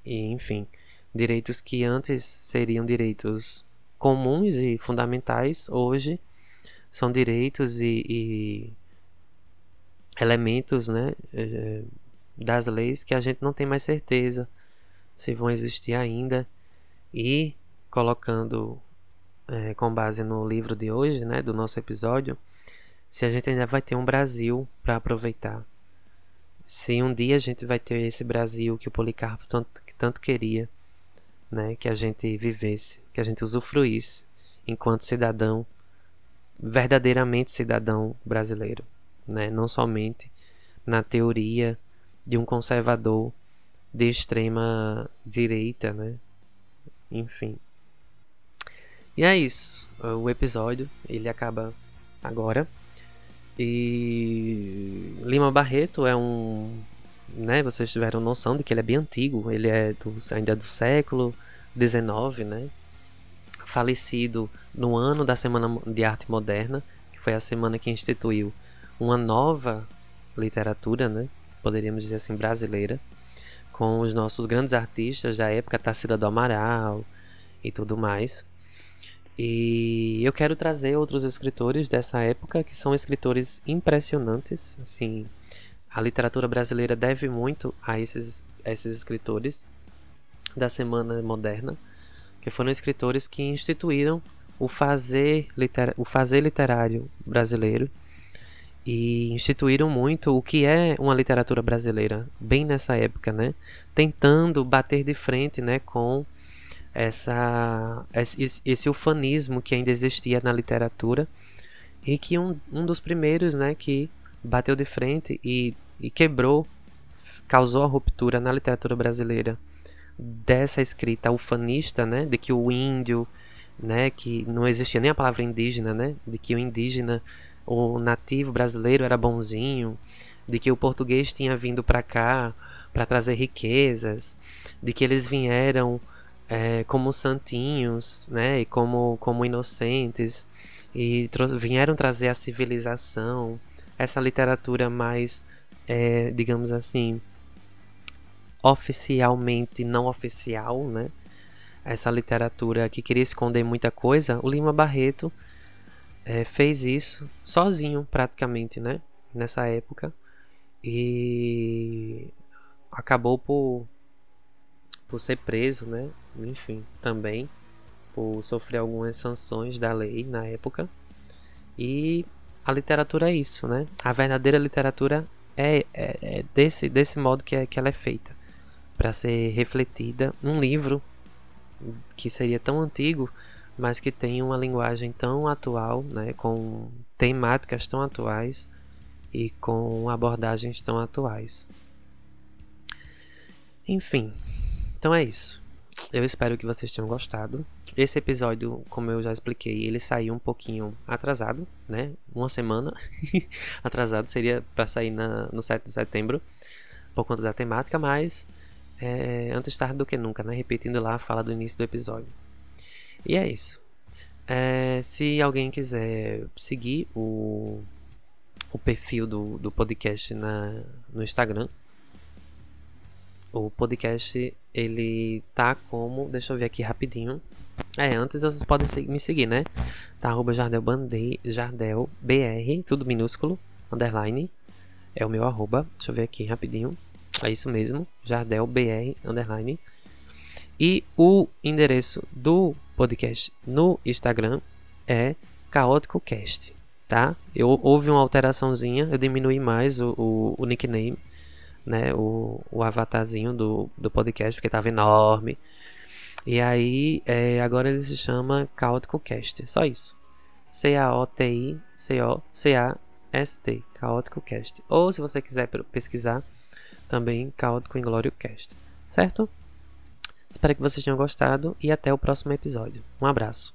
e enfim, direitos que antes seriam direitos comuns e fundamentais, hoje são direitos e, e elementos, né, eh, das leis que a gente não tem mais certeza se vão existir ainda e colocando é, com base no livro de hoje, né, do nosso episódio, se a gente ainda vai ter um Brasil para aproveitar. Se um dia a gente vai ter esse Brasil que o Policarpo tanto, tanto queria, né, que a gente vivesse, que a gente usufruísse enquanto cidadão, verdadeiramente cidadão brasileiro, né, não somente na teoria de um conservador de extrema direita, né, enfim. E é isso, o episódio ele acaba agora. E Lima Barreto é um, né, vocês tiveram noção de que ele é bem antigo, ele é do, ainda é do século XIX, né? Falecido no ano da Semana de Arte Moderna, que foi a semana que instituiu uma nova literatura, né? Poderíamos dizer assim, brasileira, com os nossos grandes artistas da época, Tarsila do Amaral e tudo mais. E eu quero trazer outros escritores dessa época que são escritores impressionantes. Assim, a literatura brasileira deve muito a esses, a esses escritores da Semana Moderna, que foram escritores que instituíram o fazer, liter, o fazer literário brasileiro e instituíram muito o que é uma literatura brasileira, bem nessa época, né? Tentando bater de frente, né, com essa esse, esse ufanismo que ainda existia na literatura e que um, um dos primeiros, né, que bateu de frente e, e quebrou, causou a ruptura na literatura brasileira dessa escrita ufanista, né, de que o índio, né, que não existia nem a palavra indígena, né, de que o indígena, o nativo brasileiro era bonzinho, de que o português tinha vindo para cá para trazer riquezas, de que eles vieram é, como santinhos, né, e como como inocentes e vieram trazer a civilização, essa literatura mais, é, digamos assim, oficialmente não oficial, né? Essa literatura que queria esconder muita coisa, o Lima Barreto é, fez isso sozinho, praticamente, né? Nessa época. E acabou por, por ser preso, né? Enfim, também por sofrer algumas sanções da lei na época. E a literatura é isso, né? A verdadeira literatura é, é, é desse, desse modo que, é, que ela é feita para ser refletida num livro que seria tão antigo, mas que tem uma linguagem tão atual, né, com temáticas tão atuais e com abordagens tão atuais. Enfim, então é isso. Eu espero que vocês tenham gostado. Esse episódio, como eu já expliquei, ele saiu um pouquinho atrasado, né? Uma semana atrasado seria para sair na, no 7 de setembro, por conta da temática, mas é, antes tarde do que nunca, né? Repetindo lá a fala do início do episódio. E é isso. É, se alguém quiser seguir o, o perfil do, do podcast na, no Instagram, o podcast ele tá como. Deixa eu ver aqui rapidinho. É, antes vocês podem me seguir, né? Tá arroba Jardel Jardel BR, tudo minúsculo, underline. É o meu arroba. Deixa eu ver aqui rapidinho. É isso mesmo, Jardel BR underline. E o endereço do podcast no Instagram é Caótico Cast, tá? Eu, houve uma alteraçãozinha, eu diminui mais o, o, o nickname, né? O, o avatarzinho do, do podcast, porque tava enorme. E aí, é, agora ele se chama Caótico Cast, só isso. C-A-O-T-I-C-O-C-A-S-T, Caótico Cast. Ou se você quiser pesquisar, também Caótico Inglório Cast, certo? Espero que vocês tenham gostado e até o próximo episódio. Um abraço.